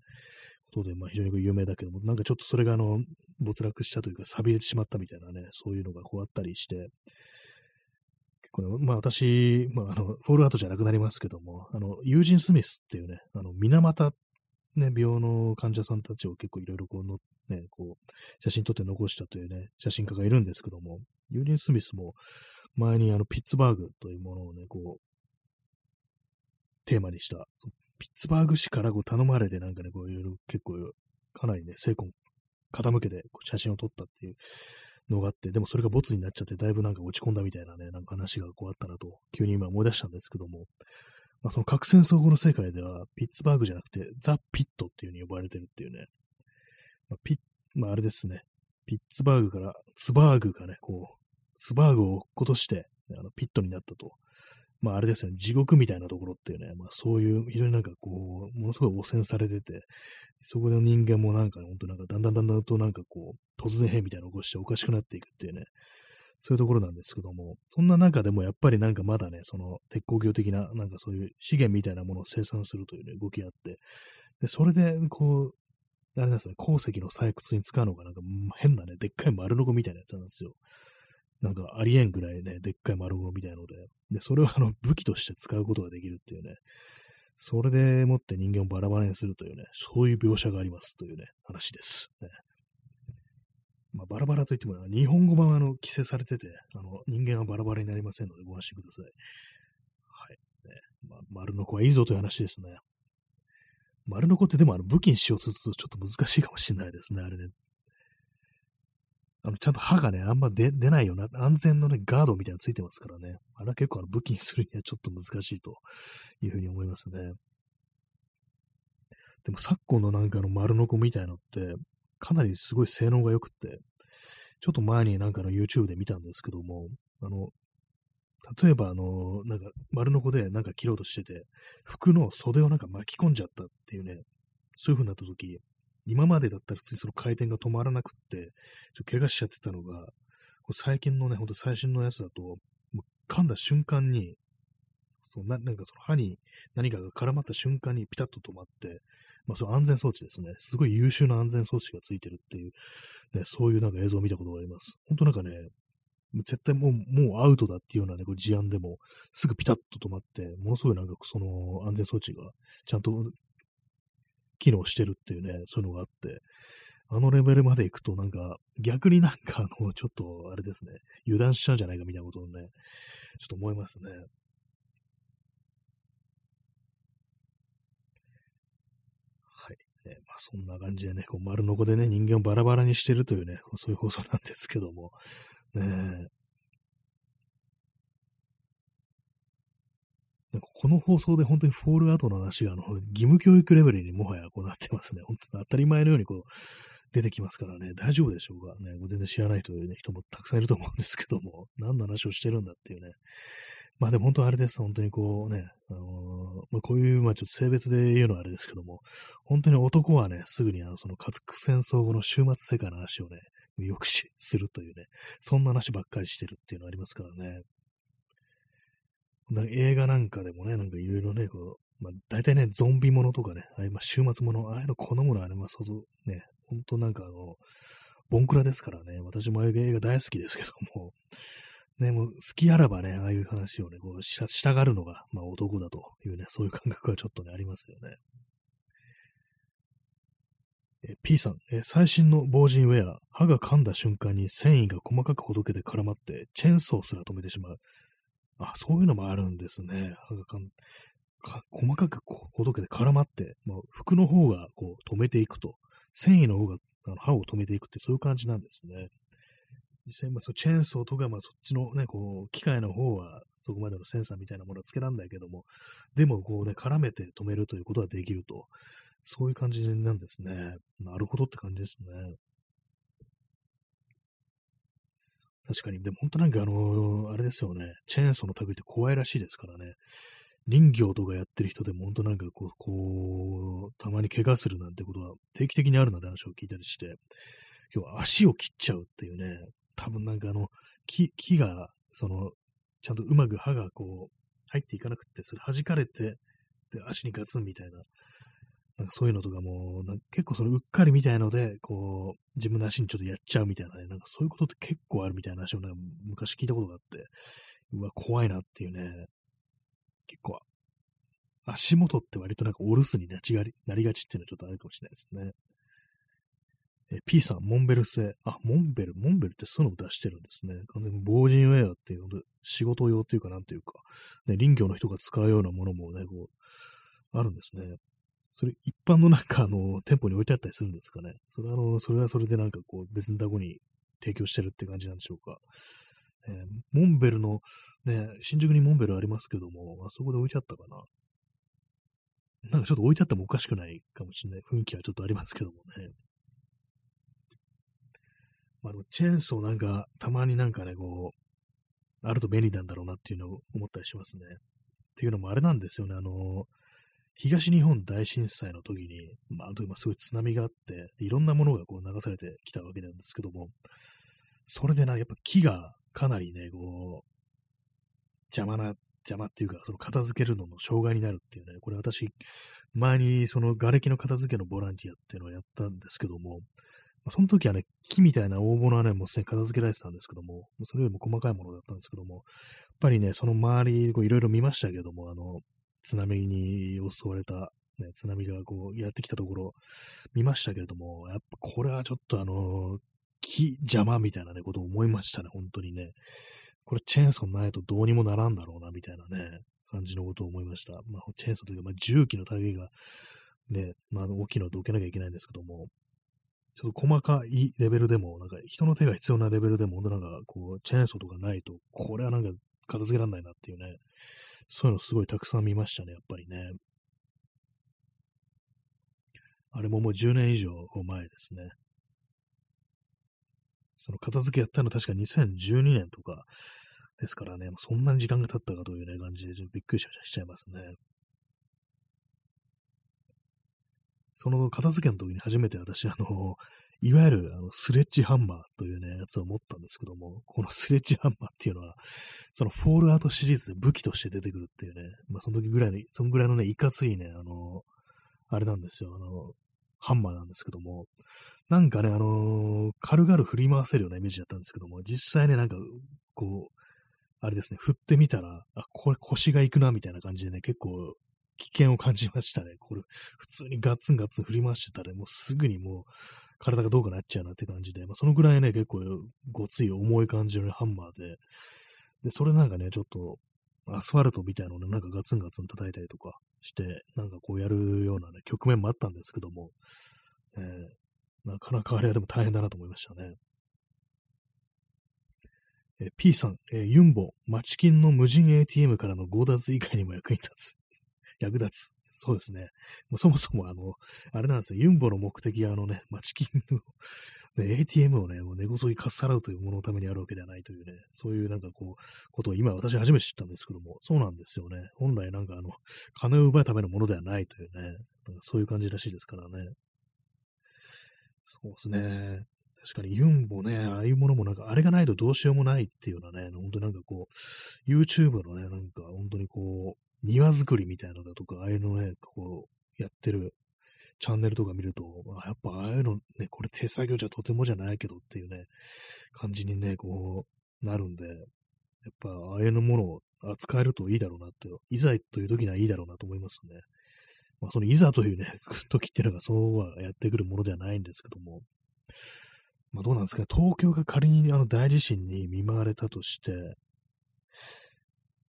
ことで、まあ非常に有名だけども、なんかちょっとそれがあの、没落したというか、錆びれてしまったみたいなね、そういうのがこうあったりして、結構ね、まあ私、まああの、フォールアウトじゃなくなりますけども、あの、ユージン・スミスっていうね、あの、水俣ね、病の患者さんたちを結構いろいろこう、ね、こう、写真撮って残したというね、写真家がいるんですけども、ユーリン・スミスも前にあの、ピッツバーグというものをね、こう、テーマにした、ピッツバーグ市からこう頼まれてなんかね、こういろいろ結構、かなりね、精魂傾けて写真を撮ったっていうのがあって、でもそれがボツになっちゃって、だいぶなんか落ち込んだみたいなね、なんか話がこうあったなと、急に今思い出したんですけども、まあ、その核戦争後の世界では、ピッツバーグじゃなくて、ザ・ピットっていう風に呼ばれてるっていうね。まあ、ピッ、まあ、あれですね。ピッツバーグから、ツバーグがね、こう、ツバーグを落っことして、あのピットになったと。まああれですよね、地獄みたいなところっていうね、まあそういう、非常になんかこう、ものすごい汚染されてて、そこで人間もなんか、本当なんかだんだんだんだんとなんかこう、突然変みたいなのを起こしておかしくなっていくっていうね、そういうところなんですけども、そんな中でもやっぱりなんかまだね、その鉄鋼業的な、なんかそういう資源みたいなものを生産するというね、動きがあって、で、それで、こう、あれなんですね、鉱石の採掘に使うのがなんか変なね、でっかい丸のこみたいなやつなんですよ。なんかありえんぐらいね、でっかい丸ごみたいなので、で、それをあの武器として使うことができるっていうね、それでもって人間をバラバラにするというね、そういう描写がありますというね、話です。ね、まあ、バラバラといっても、日本語版はあの規制されてて、あの人間はバラバラになりませんのでご安心ください。はい。ねまあ、丸の子はいいぞという話ですね。丸の子ってでもあの武器にしようとするとちょっと難しいかもしれないですね、あれね。あの、ちゃんと歯がね、あんま出出ないような、安全のね、ガードみたいなのついてますからね。あれは結構あの武器にするにはちょっと難しいというふうに思いますね。でも昨今のなんかの丸の子みたいのって、かなりすごい性能が良くって、ちょっと前になんかの YouTube で見たんですけども、あの、例えばあの、なんか丸の子でなんか切ろうとしてて、服の袖をなんか巻き込んじゃったっていうね、そういう風になった時、今までだったら普通にその回転が止まらなくって、ちょっと怪我しちゃってたのが、最近のね、ほんと最新のやつだと、噛んだ瞬間に、そうななんかその歯に何かが絡まった瞬間にピタッと止まって、まあ、その安全装置ですね。すごい優秀な安全装置がついてるっていう、ね、そういうなんか映像を見たことがあります。本当なんかね、絶対もう、もうアウトだっていうようなね、こう事案でも、すぐピタッと止まって、ものすごいなんかその安全装置がちゃんと機能してるっていうね、そういうのがあって、あのレベルまで行くとなんか、逆になんかあの、ちょっとあれですね、油断しちゃうんじゃないかみたいなことをね、ちょっと思いますね。ね、まあ、そんな感じでね、こう丸のこでね、人間をバラバラにしてるというね、そういう放送なんですけども、ねなんかこの放送で本当にフォールアウトの話があの義務教育レベルにもはやこうなってますね。本当に当たり前のようにこう出てきますからね、大丈夫でしょうかね。全然知らないという、ね、人もたくさんいると思うんですけども、何の話をしてるんだっていうね、まあでも本当あれです。本当にこうね、あの、まあ、こういう、まあちょっと性別で言うのはあれですけども、本当に男はね、すぐにあの、その核戦争後の終末世界の話をね、よくしするというね、そんな話ばっかりしてるっていうのありますからね。映画なんかでもね、なんかいろいろね、こう、まあ大体ね、ゾンビものとかね、ああいうまあ終末もの、ああいうの好むのはね、まあそうそう、ね、本当なんかあの、ボンクラですからね、私もああいう映画大好きですけども、ね、もう好きあらばね、ああいう話をね、こうしたしたがるのが、まあ男だというね、そういう感覚はちょっとね、ありますよね。え P さん、え最新の防塵ウェア、歯が噛んだ瞬間に繊維が細かくほどけて絡まって、チェーンソーすら止めてしまう。あ、そういうのもあるんですね。歯が噛んか細かくほどけて絡まって、まあ、服の方がこう止めていくと、繊維の方があの刃を止めていくってそういう感じなんですね。実際、まあ、そチェーンソーとか、まあ、そっちのね、こう、機械の方は、そこまでのセンサーみたいなものはつけらんないけども、でも、こうね、絡めて止めるということができると、そういう感じなんですね。なるほどって感じですね。確かに、でも本当なんかあのー、あれですよね、チェーンソーの類って怖いらしいですからね。林業とかやってる人でも本当なんかこう、こう、たまに怪我するなんてことは定期的にあるなんて話を聞いたりして、今日は足を切っちゃうっていうね、多分なんかあの、木、木が、その、ちゃんとうまく刃がこう、入っていかなくて、それ弾かれて、で、足にガツンみたいな、なんかそういうのとかも、なんか結構そのうっかりみたいので、こう、自分の足にちょっとやっちゃうみたいなね、なんかそういうことって結構あるみたいな話をなんか昔聞いたことがあって、うわ、怖いなっていうね、結構、足元って割となんかお留守になりがちっていうのはちょっとあるかもしれないですね。え P さん、モンベル製。あ、モンベル、モンベルってそういうのを出してるんですね。完全に防塵ウェアっていうので、仕事用っていうかなんていうか、ね、林業の人が使うようなものもね、こう、あるんですね。それ、一般のなんか、あの、店舗に置いてあったりするんですかね。それは、あの、それはそれでなんかこう、別のタコに提供してるって感じなんでしょうか。えー、モンベルの、ね、新宿にモンベルありますけども、あそこで置いてあったかな。なんかちょっと置いてあってもおかしくないかもしれない雰囲気はちょっとありますけどもね。まあ、チェーンソーなんか、たまになんかね、こう、あると便利なんだろうなっていうのを思ったりしますね。っていうのもあれなんですよね、あの、東日本大震災の時に、まあ、あの時もすごい津波があって、いろんなものがこう流されてきたわけなんですけども、それでな、やっぱ木がかなりね、こう、邪魔な、邪魔っていうか、その片付けるのの障害になるっていうね、これ私、前にその瓦礫の片付けのボランティアっていうのをやったんですけども、その時はね、木みたいな大物はね、もうすでに片付けられてたんですけども、それよりも細かいものだったんですけども、やっぱりね、その周り、いろいろ見ましたけども、あの、津波に襲われた、ね、津波がこうやってきたところ、見ましたけれども、やっぱこれはちょっとあの、木邪魔みたいなね、ことを思いましたね、本当にね。これチェーンソーないとどうにもならんだろうな、みたいなね、感じのことを思いました。まあ、チェーンソーというか、まあ、重機の類が、ね、まあ、大きいのをどけなきゃいけないんですけども、ちょっと細かいレベルでも、なんか人の手が必要なレベルでも、なんかこう、チェーンソーとかないと、これはなんか片付けられないなっていうね、そういうのすごいたくさん見ましたね、やっぱりね。あれももう10年以上前ですね。その片付けやったの確か2012年とかですからね、そんなに時間が経ったかというね、感じでびっくりしちゃいますね。その片付けの時に初めて私、あの、いわゆるあのスレッジハンマーというね、やつを持ったんですけども、このスレッジハンマーっていうのは、そのフォールアウトシリーズで武器として出てくるっていうね、まあその時ぐらいの、そのぐらいのね、いかついね、あの、あれなんですよ、あの、ハンマーなんですけども、なんかね、あの軽々振り回せるようなイメージだったんですけども、実際ね、なんか、こう、あれですね、振ってみたら、あ、これ腰がいくな、みたいな感じでね、結構危険を感じましたね。これ、普通にガッツンガッツン振り回してたら、もうすぐにもう、体がどうかなっちゃうなって感じで、まあ、そのぐらいね、結構ごつい重い感じのハンマーで、で、それなんかね、ちょっと、アスファルトみたいなのをね、なんかガツンガツン叩いたりとかして、なんかこうやるようなね、局面もあったんですけども、えー、なかなかあれはでも大変だなと思いましたね。えー、P さん、えー、ユンボ、マチキンの無人 ATM からの強奪以外にも役に立つ。役立つ。そうですね。もうそもそもあの、あれなんですよ。ユンボの目的はあのね、チキンのね、ATM をね、もう根こそぎかっさらうというもののためにあるわけではないというね、そういうなんかこう、ことを今私初めて知ったんですけども、そうなんですよね。本来なんかあの、金を奪うためのものではないというね、そういう感じらしいですからね。そうですね。確かにユンボね、ああいうものもなんか、あれがないとどうしようもないっていうようなね、本当になんかこう、YouTube のね、なんか本当にこう、庭作りみたいなのだとか、ああいうのね、こう、やってるチャンネルとか見ると、やっぱああいうのね、これ手作業じゃとてもじゃないけどっていうね、感じにね、こう、なるんで、やっぱああいうのものを扱えるといいだろうなって、いざという時にはいいだろうなと思いますね。まあ、そのいざというね、(laughs) 時っていうのがそうはやってくるものではないんですけども、まあどうなんですか、東京が仮にあの大地震に見舞われたとして、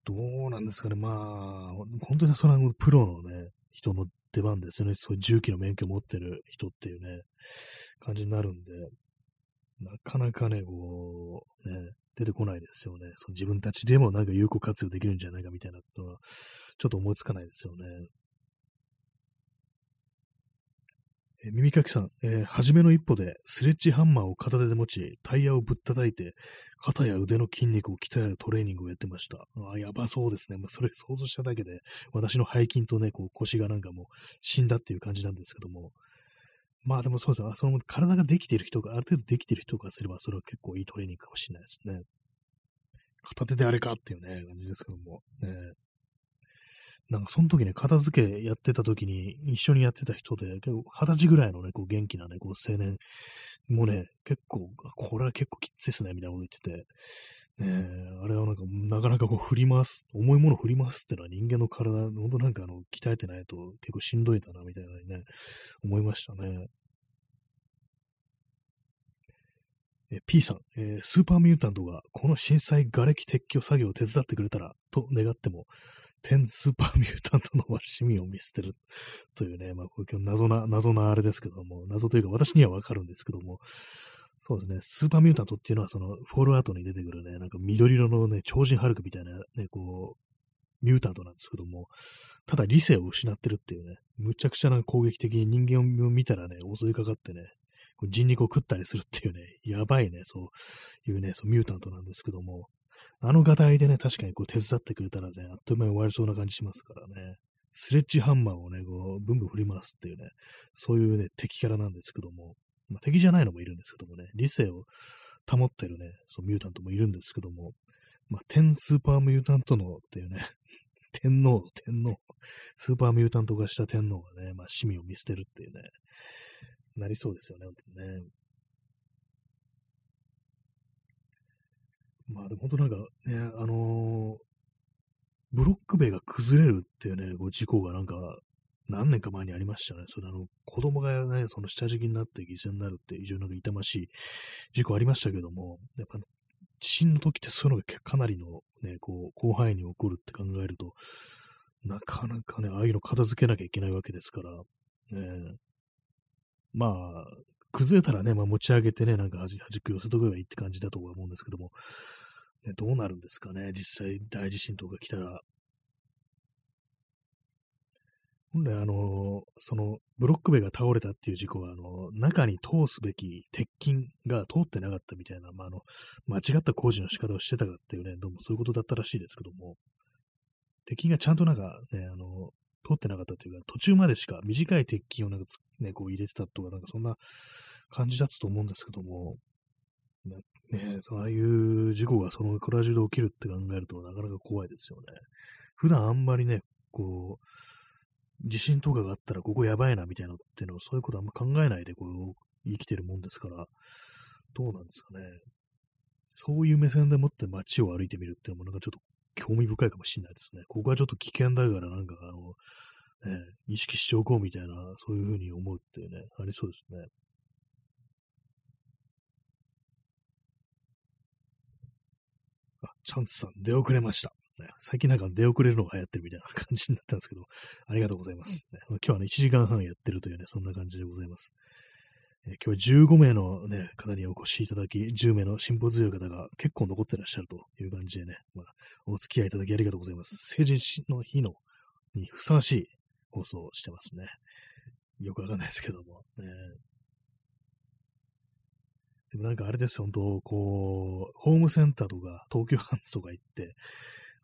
どうなんですかね、まあ、本当にそれはプロのね、人の出番ですよね。そういう重機の免許を持ってる人っていうね、感じになるんで、なかなかね、こう、ね、出てこないですよね。その自分たちでもなんか有効活用できるんじゃないかみたいなのは、ちょっと思いつかないですよね。え耳かきさん、えー、初めの一歩でスレッジハンマーを片手で持ち、タイヤをぶったたいて、肩や腕の筋肉を鍛えるトレーニングをやってました。あやばそうですね。まあ、それ想像しただけで、私の背筋とね、こう腰がなんかもう死んだっていう感じなんですけども、まあでもそうですね。その体ができている人が、ある程度できている人がすれば、それは結構いいトレーニングかもしれないですね。片手であれかっていうね、感じですけども。ね、なんかその時ね、片付けやってた時に一緒にやってた人で、結構二十歳ぐらいのね、こう元気なね、こう青年もね、結構、これは結構きついっすね、みたいなこと言ってて、ねあれはなんか、なかなかこう振ります、重いもの振りますってのは人間の体、本当なんかあの、鍛えてないと結構しんどいだな、みたいなね、思いましたね。え P さん、えー、スーパーミュータントがこの震災瓦礫撤去作業を手伝ってくれたらと願っても、天スーパーミュータントの市民を見捨てる。(laughs) というね、まあ、これ謎な、謎なあれですけども、謎というか私にはわかるんですけども、そうですね、スーパーミュータントっていうのは、その、フォールアートに出てくるね、なんか緑色のね、超人ハルクみたいなね、こう、ミュータントなんですけども、ただ理性を失ってるっていうね、むちゃくちゃな攻撃的に人間を見たらね、襲いかかってね、人肉を食ったりするっていうね、やばいね、そういうね、そうミュータントなんですけども、あの画題でね、確かにこう手伝ってくれたらね、あっという間に終わりそうな感じしますからね。スレッジハンマーをね、こう、ブンブン振り回すっていうね、そういうね、敵キャラなんですけども、まあ、敵じゃないのもいるんですけどもね、理性を保ってるね、そう、ミュータントもいるんですけども、まあ、天スーパーミュータントのっていうね、(laughs) 天皇、天皇、スーパーミュータント化した天皇がね、まあ、市民を見捨てるっていうね、なりそうですよね、本当にね。まあでも本当なんかね、あのー、ブロック塀が崩れるっていうね、こう事故がなんか何年か前にありましたね。それあの、子供がね、その下敷きになって犠牲になるって非常になんか痛ましい事故ありましたけども、やっぱ地震の時ってそういうのがかなりのね、こう、広範囲に起こるって考えると、なかなかね、ああいうの片付けなきゃいけないわけですから、ね、まあ、崩れたらね、まあ、持ち上げてね、なんかはじく寄せとけばいいって感じだとは思うんですけども、ね、どうなるんですかね、実際大地震とか来たら。本来、あの、その、ブロック塀が倒れたっていう事故は、あの、中に通すべき鉄筋が通ってなかったみたいな、まあ、あの、間違った工事の仕方をしてたかっていうね、どうもそういうことだったらしいですけども、鉄筋がちゃんとなんかね、あの、通ってなかったというか、途中までしか短い鉄筋をなんかね、こう入れてたとか、なんかそんな感じだったと思うんですけども、ね、そういう事故がそのクラジで起きるって考えるとなかなか怖いですよね。普段あんまりね、こう、地震とかがあったらここやばいなみたいなっていうのをそういうことあんま考えないでこう生きてるもんですから、どうなんですかね。そういう目線でもって街を歩いてみるっていうのもなんかちょっと興味深いかもしれないですね。ここはちょっと危険だからなんかあの、ね、意識しておこうみたいな、そういうふうに思うっていうね、ありそうですね。あ、チャンスさん、出遅れました。ね、最近なんか出遅れるのが流行ってるみたいな感じになったんですけど、ありがとうございます。ね、今日はね、1時間半やってるというね、そんな感じでございます。え今日は15名の、ね、方にお越しいただき、10名の辛抱強い方が結構残ってらっしゃるという感じでね、まあ、お付き合いいただきありがとうございます。成人の日のにふさわしい放送をしてますね。よくわかんないですけども。ね、でもなんかあれですよ、本当こう、ホームセンターとか東急ハンズとか行って、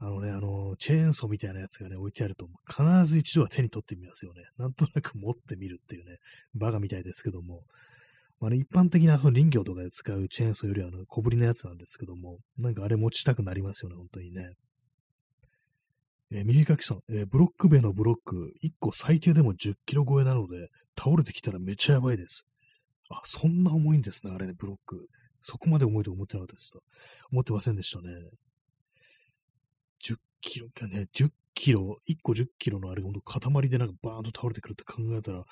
あのね、あの、チェーンソーみたいなやつがね、置いてあると、必ず一度は手に取ってみますよね。なんとなく持ってみるっていうね、バカみたいですけども、まあね、一般的なその林業とかで使うチェーンソーよりはあの小ぶりなやつなんですけども、なんかあれ持ちたくなりますよね、本当にね。えー、右書きさん、えー、ブロック塀のブロック、1個最低でも10キロ超えなので、倒れてきたらめっちゃやばいです。あ、そんな重いんですね、あれね、ブロック。そこまで重いと思ってなかったでした。思ってませんでしたね。キロかね、10キロ、1個10キロのあれ、ほんと塊でなんかバーンと倒れてくるって考えたら、ね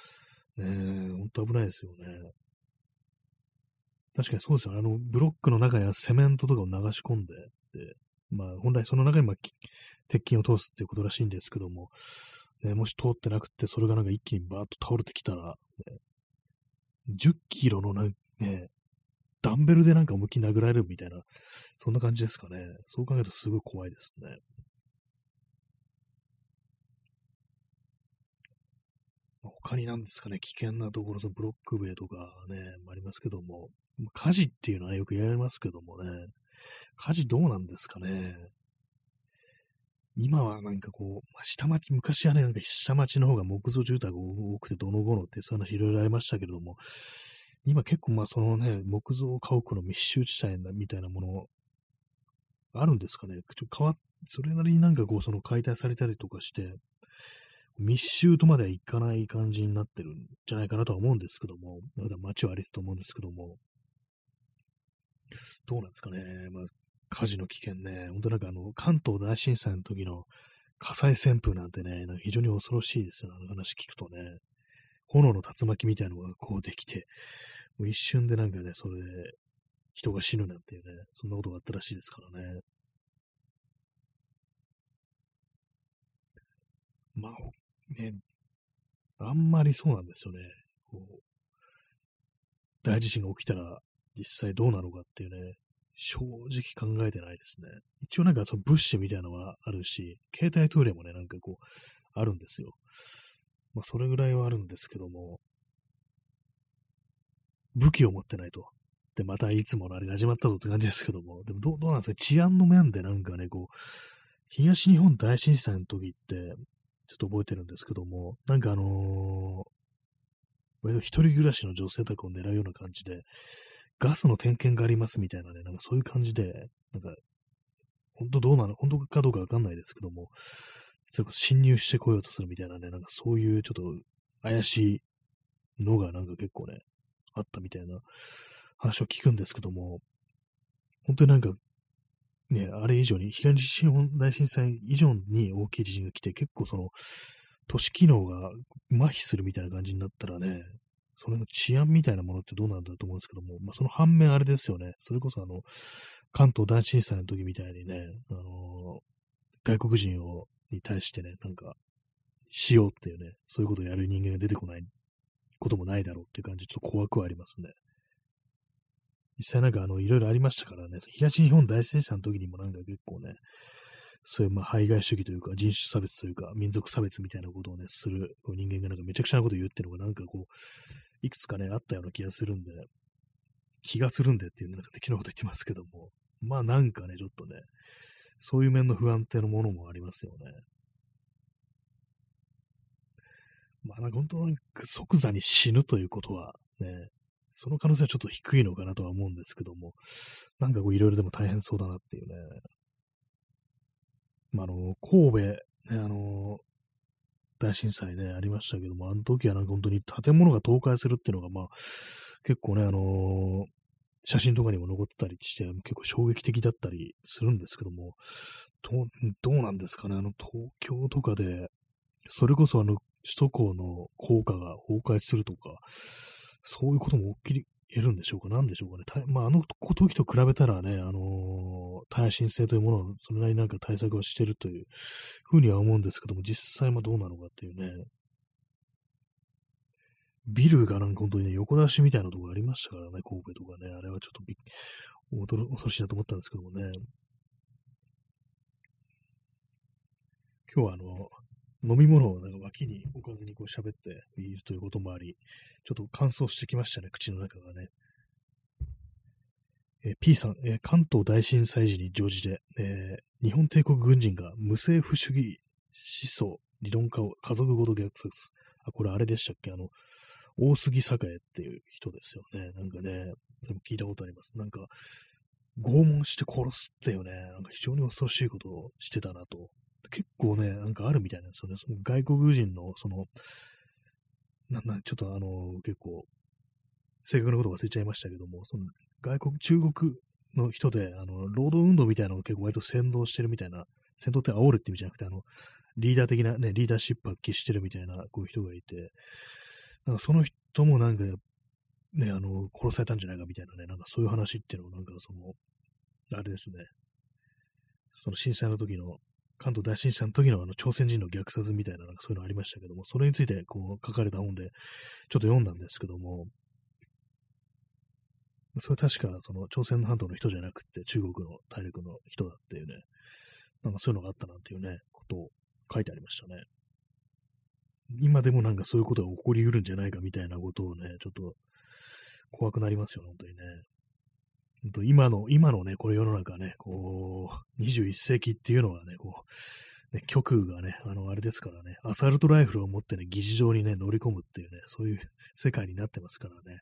え、ほんと危ないですよね。確かにそうですよね。あの、ブロックの中にはセメントとかを流し込んで、でまあ、本来その中に、まあ、鉄筋を通すっていうことらしいんですけども、ね、もし通ってなくて、それがなんか一気にバーッと倒れてきたら、ね、10キロのな、ね、ダンベルでなんか思いっきり殴られるみたいな、そんな感じですかね。そう考えるとすごい怖いですね。他に何ですかね、危険なところ、そのブロック塀とかね、ありますけども、火事っていうのはよく言われますけどもね、火事どうなんですかね。今はなんかこう、下町、昔はね、なんか下町の方が木造住宅が多くてどの頃ってそういう話いろいろありましたけれども、今結構まあそのね、木造家屋の密集地帯みたいなもの、あるんですかね。ちょ変わっそれなりになんかこう、その解体されたりとかして、密集とまではいかない感じになってるんじゃないかなとは思うんですけども、まだ街はありと思うんですけども、どうなんですかね。まあ、火事の危険ね、本当なんかあの、関東大震災の時の火災旋風なんてね、なんか非常に恐ろしいですよね、あの話聞くとね。炎の竜巻みたいなのがこうできて、もう一瞬でなんかね、それで人が死ぬなんていうね、そんなことがあったらしいですからね。まあ、ね、あんまりそうなんですよね。こう大地震が起きたら実際どうなのかっていうね、正直考えてないですね。一応なんかその物資みたいなのはあるし、携帯トイレもね、なんかこう、あるんですよ。まあそれぐらいはあるんですけども、武器を持ってないと。で、またいつものあれが始まったぞって感じですけども、でもどうどうなんですか？治安の面でなんかね、こう、東日本大震災の時って、ちょっと覚えてるんですけども、なんかあのー、一人暮らしの女性宅を狙うような感じで、ガスの点検がありますみたいなね、なんかそういう感じで、なんか、本当どうなの本当かどうかわかんないですけども、それこそ侵入してこようとするみたいなね、なんかそういうちょっと怪しいのがなんか結構ね、あったみたいな話を聞くんですけども、本当になんか、ね、あれ以上に、東日本大震災以上に大きい地震が来て、結構その、都市機能が麻痺するみたいな感じになったらね、その治安みたいなものってどうなんだと思うんですけども、まあ、その反面あれですよね。それこそあの、関東大震災の時みたいにね、あの外国人を、に対してね、なんか、しようっていうね、そういうことをやる人間が出てこないこともないだろうっていう感じ、ちょっと怖くはありますね。実際なんかあの、いろいろありましたからね、東日本大震災の時にもなんか結構ね、そういうまあ排外主義というか人種差別というか民族差別みたいなことをね、する人間がなんかめちゃくちゃなことを言っていうのがなんかこう、いくつかね、あったような気がするんで、気がするんでっていうなんか敵のこと言ってますけども、まあなんかね、ちょっとね、そういう面の不安定のものもありますよね。まあなんか本当なんか即座に死ぬということはね、その可能性はちょっと低いのかなとは思うんですけども、なんかこういろいろでも大変そうだなっていうね。まあ、あの、神戸、ね、あの、大震災ね、ありましたけども、あの時はなんか本当に建物が倒壊するっていうのが、まあ、結構ね、あの、写真とかにも残ってたりして、結構衝撃的だったりするんですけども、どうどうなんですかね、あの、東京とかで、それこそあの、首都高の効果が崩壊するとか、そういうことも起きり得るんでしょうか？なんでしょうかね？まあ、あの時と比べたらね、あのー、耐震性というものをそれなりになんか対策をしてるというふうには思うんですけども、実際はどうなのかっていうね。ビルがなんか本当にね、横出しみたいなところありましたからね、神戸とかね。あれはちょっとび恐ろしいなと思ったんですけどもね。今日はあの、飲み物をなんか脇に置かずにこう喋っているということもあり、ちょっと乾燥してきましたね、口の中がね。えー、P さん、えー、関東大震災時に乗じて、えー、日本帝国軍人が無政府主義思想、理論家を家族ごと虐殺。あ、これあれでしたっけ？あの、大杉栄っていう人ですよね。なんかね、それも聞いたことあります。なんか、拷問して殺すっていうね、なんか非常に恐ろしいことをしてたなと結構ね、なんかあるみたいなんですよね。その外国人の、その、なん、な、ちょっとあの、結構、正確なこと忘れちゃいましたけども、その外国、中国の人で、あの、労働運動みたいなのを結構割と先導してるみたいな、先導って煽るって意味じゃなくて、あの、リーダー的なね、リーダーシップ発揮してるみたいな、こういう人がいて、なんかその人もなんか、ね、あの、殺されたんじゃないかみたいなね、なんかそういう話っていうのをなんかその、あれですね、その震災の時の関東大震災の時のあの朝鮮人の虐殺みたいな、なんかそういうのありましたけども、それについてこう書かれた本でちょっと読んだんですけども、それ確かその朝鮮半島の人じゃなくて中国の大陸の人だっていうね、なんかそういうのがあったなんていうね、ことを書いてありましたね。今でもなんかそういうことが起こりうるんじゃないかみたいなことをね、ちょっと怖くなりますよ、本当にね。今の、今のね、これ世の中ね、こう、21世紀っていうのはね、こう、ね、極右がね、あの、あれですからね、アサルトライフルを持ってね、議事場にね、乗り込むっていうね、そういう世界になってますからね、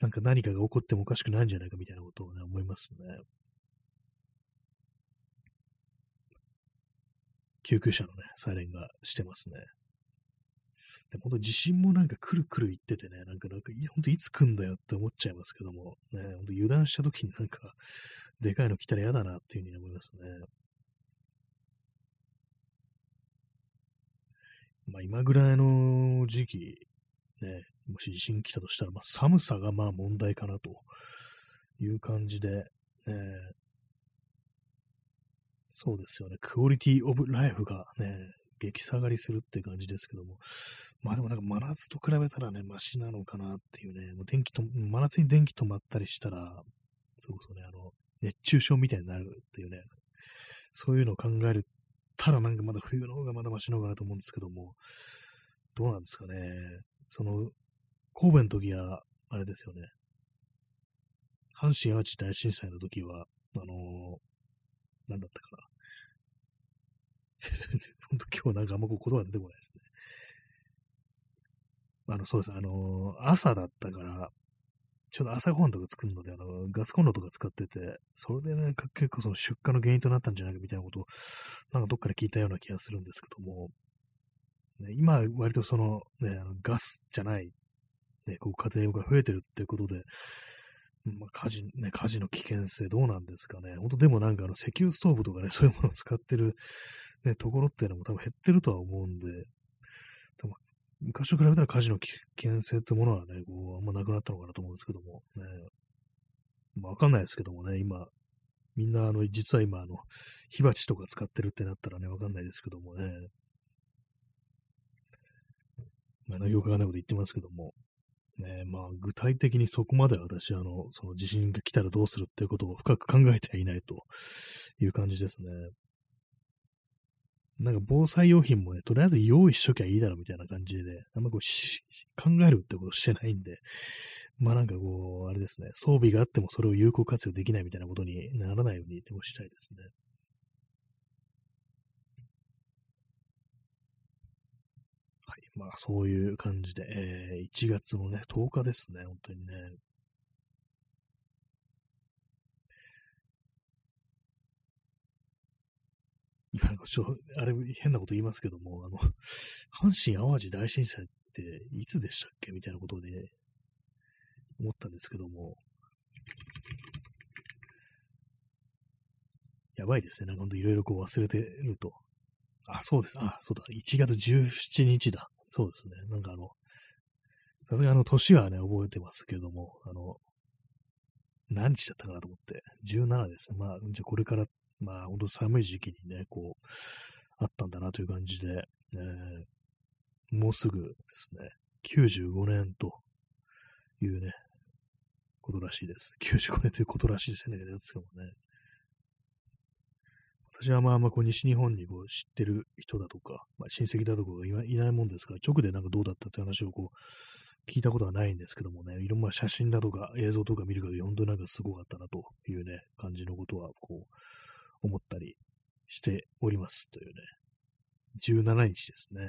なんか何かが起こってもおかしくないんじゃないかみたいなことをね、思いますね。救急車のね、サイレンがしてますね。で、本当地震もなんかくるくる言っててね、なんか、なんか、本当いつ来んだよって思っちゃいますけども、ね、本当油断した時になんか、でかいの来たら嫌だなっていうふうに思いますね。まあ今ぐらいの時期、ね、もし地震来たとしたら、まあ寒さがまあ問題かなという感じで、ね、そうですよね、クオリティオブライフがね、激下がりするって感じですけども、まあでもなんか真夏と比べたらね、マシなのかなっていうね、もう電気と、真夏に電気止まったりしたら、そこそうね、あの、熱中症みたいになるっていうね、そういうのを考えるたらなんかまだ冬の方がまだマシなのかなと思うんですけども、どうなんですかね。その、神戸の時は、あれですよね。阪神淡路大震災の時は、あのー、なんだったかな。(laughs) 本当今日なんかあんま言葉出てこないですね。あの、そうです。あの、朝だったから、ちょうど朝ごはんとか作るので、あの、ガスコンロとか使ってて、それでね、結構その出荷の原因となったんじゃないかみたいなことを、なんかどっかで聞いたような気がするんですけども、ね、今、割とその、ね、あのガスじゃない、ね、こう家庭用が増えてるっていうことで、まあ、火事、ね、火事の危険性どうなんですかね。本当でもなんかあの石油ストーブとかね、そういうものを使ってる、ね、ところっていうのも多分減ってるとは思うんで、多分昔と比べたら火事の危険性ってものはね、こう、あんまなくなったのかなと思うんですけども、ね。まあ、わかんないですけどもね、今、みんな、あの、実は今、あの、火鉢とか使ってるってなったらね、わかんないですけどもね。まあ、よくわかんないこと言ってますけども、ね、まあ、具体的にそこまで私、あの、その地震が来たらどうするっていうことを深く考えてはいないという感じですね。なんか防災用品もね、とりあえず用意しときゃいいだろうみたいな感じで、あんまこう考えるってことしてないんで、まあなんかこう、あれですね、装備があってもそれを有効活用できないみたいなことにならないようにしたいですね。まあそういう感じで、えー、1月のね、10日ですね、本当にね。今なんかちょ、あれ変なこと言いますけども、あの、阪神淡路大震災っていつでしたっけみたいなことで、思ったんですけども、やばいですね。なんかほんといろいろこう忘れてると。あ、そうです。あ、そうだ。1月17日だ。そうですね。なんかあの、さすがあの、年はね、覚えてますけども、あの、何日だったかなと思って、17ですね。まあ、じゃあこれから、まあ、本当寒い時期にね、こう、あったんだなという感じで、えー、もうすぐですね、95年というね、ことらしいです。95年ということらしいですね、ですけどもね。私はまあまあこう西日本にこう知ってる人だとか、まあ、親戚だとかがいないもんですから、直でなんかどうだったって話をこう聞いたことはないんですけどもね、いろんな写真だとか映像とか見る限り、本当になんかすごかったなというね、感じのことはこう思ったりしておりますというね、17日ですね。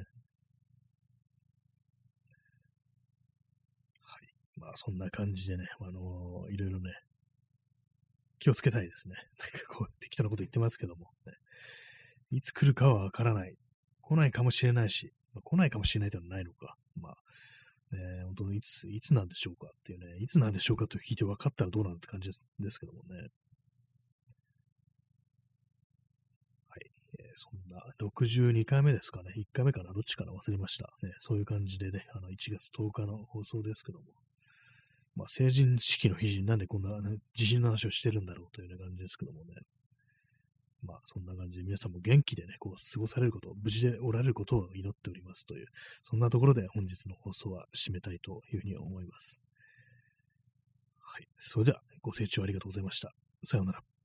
はい。まあそんな感じでね、あのー、いろいろね、気をつけたいですね。(laughs) なんかこう、適当なこと言ってますけども、ね、いつ来るかはわからない。来ないかもしれないし、まあ、来ないかもしれないというのはないのか。まあ、ね、本当にいつ、いつなんでしょうかっていうね、いつなんでしょうかと聞いて分かったらどうなんって感じですですけどもね。はい。えー、そんな、62回目ですかね。1回目かなどっちかな忘れました。ね、そういう感じでね、あの、1月10日の放送ですけども。まあ、成人式の日になんでこんな、ね、地震の話をしてるんだろうというような感じですけどもね。まあ、そんな感じで皆さんも元気でね、こう、過ごされること、無事でおられることを祈っておりますという、そんなところで本日の放送は締めたいというふうに思います。はい。それでは、ご清聴ありがとうございました。さようなら。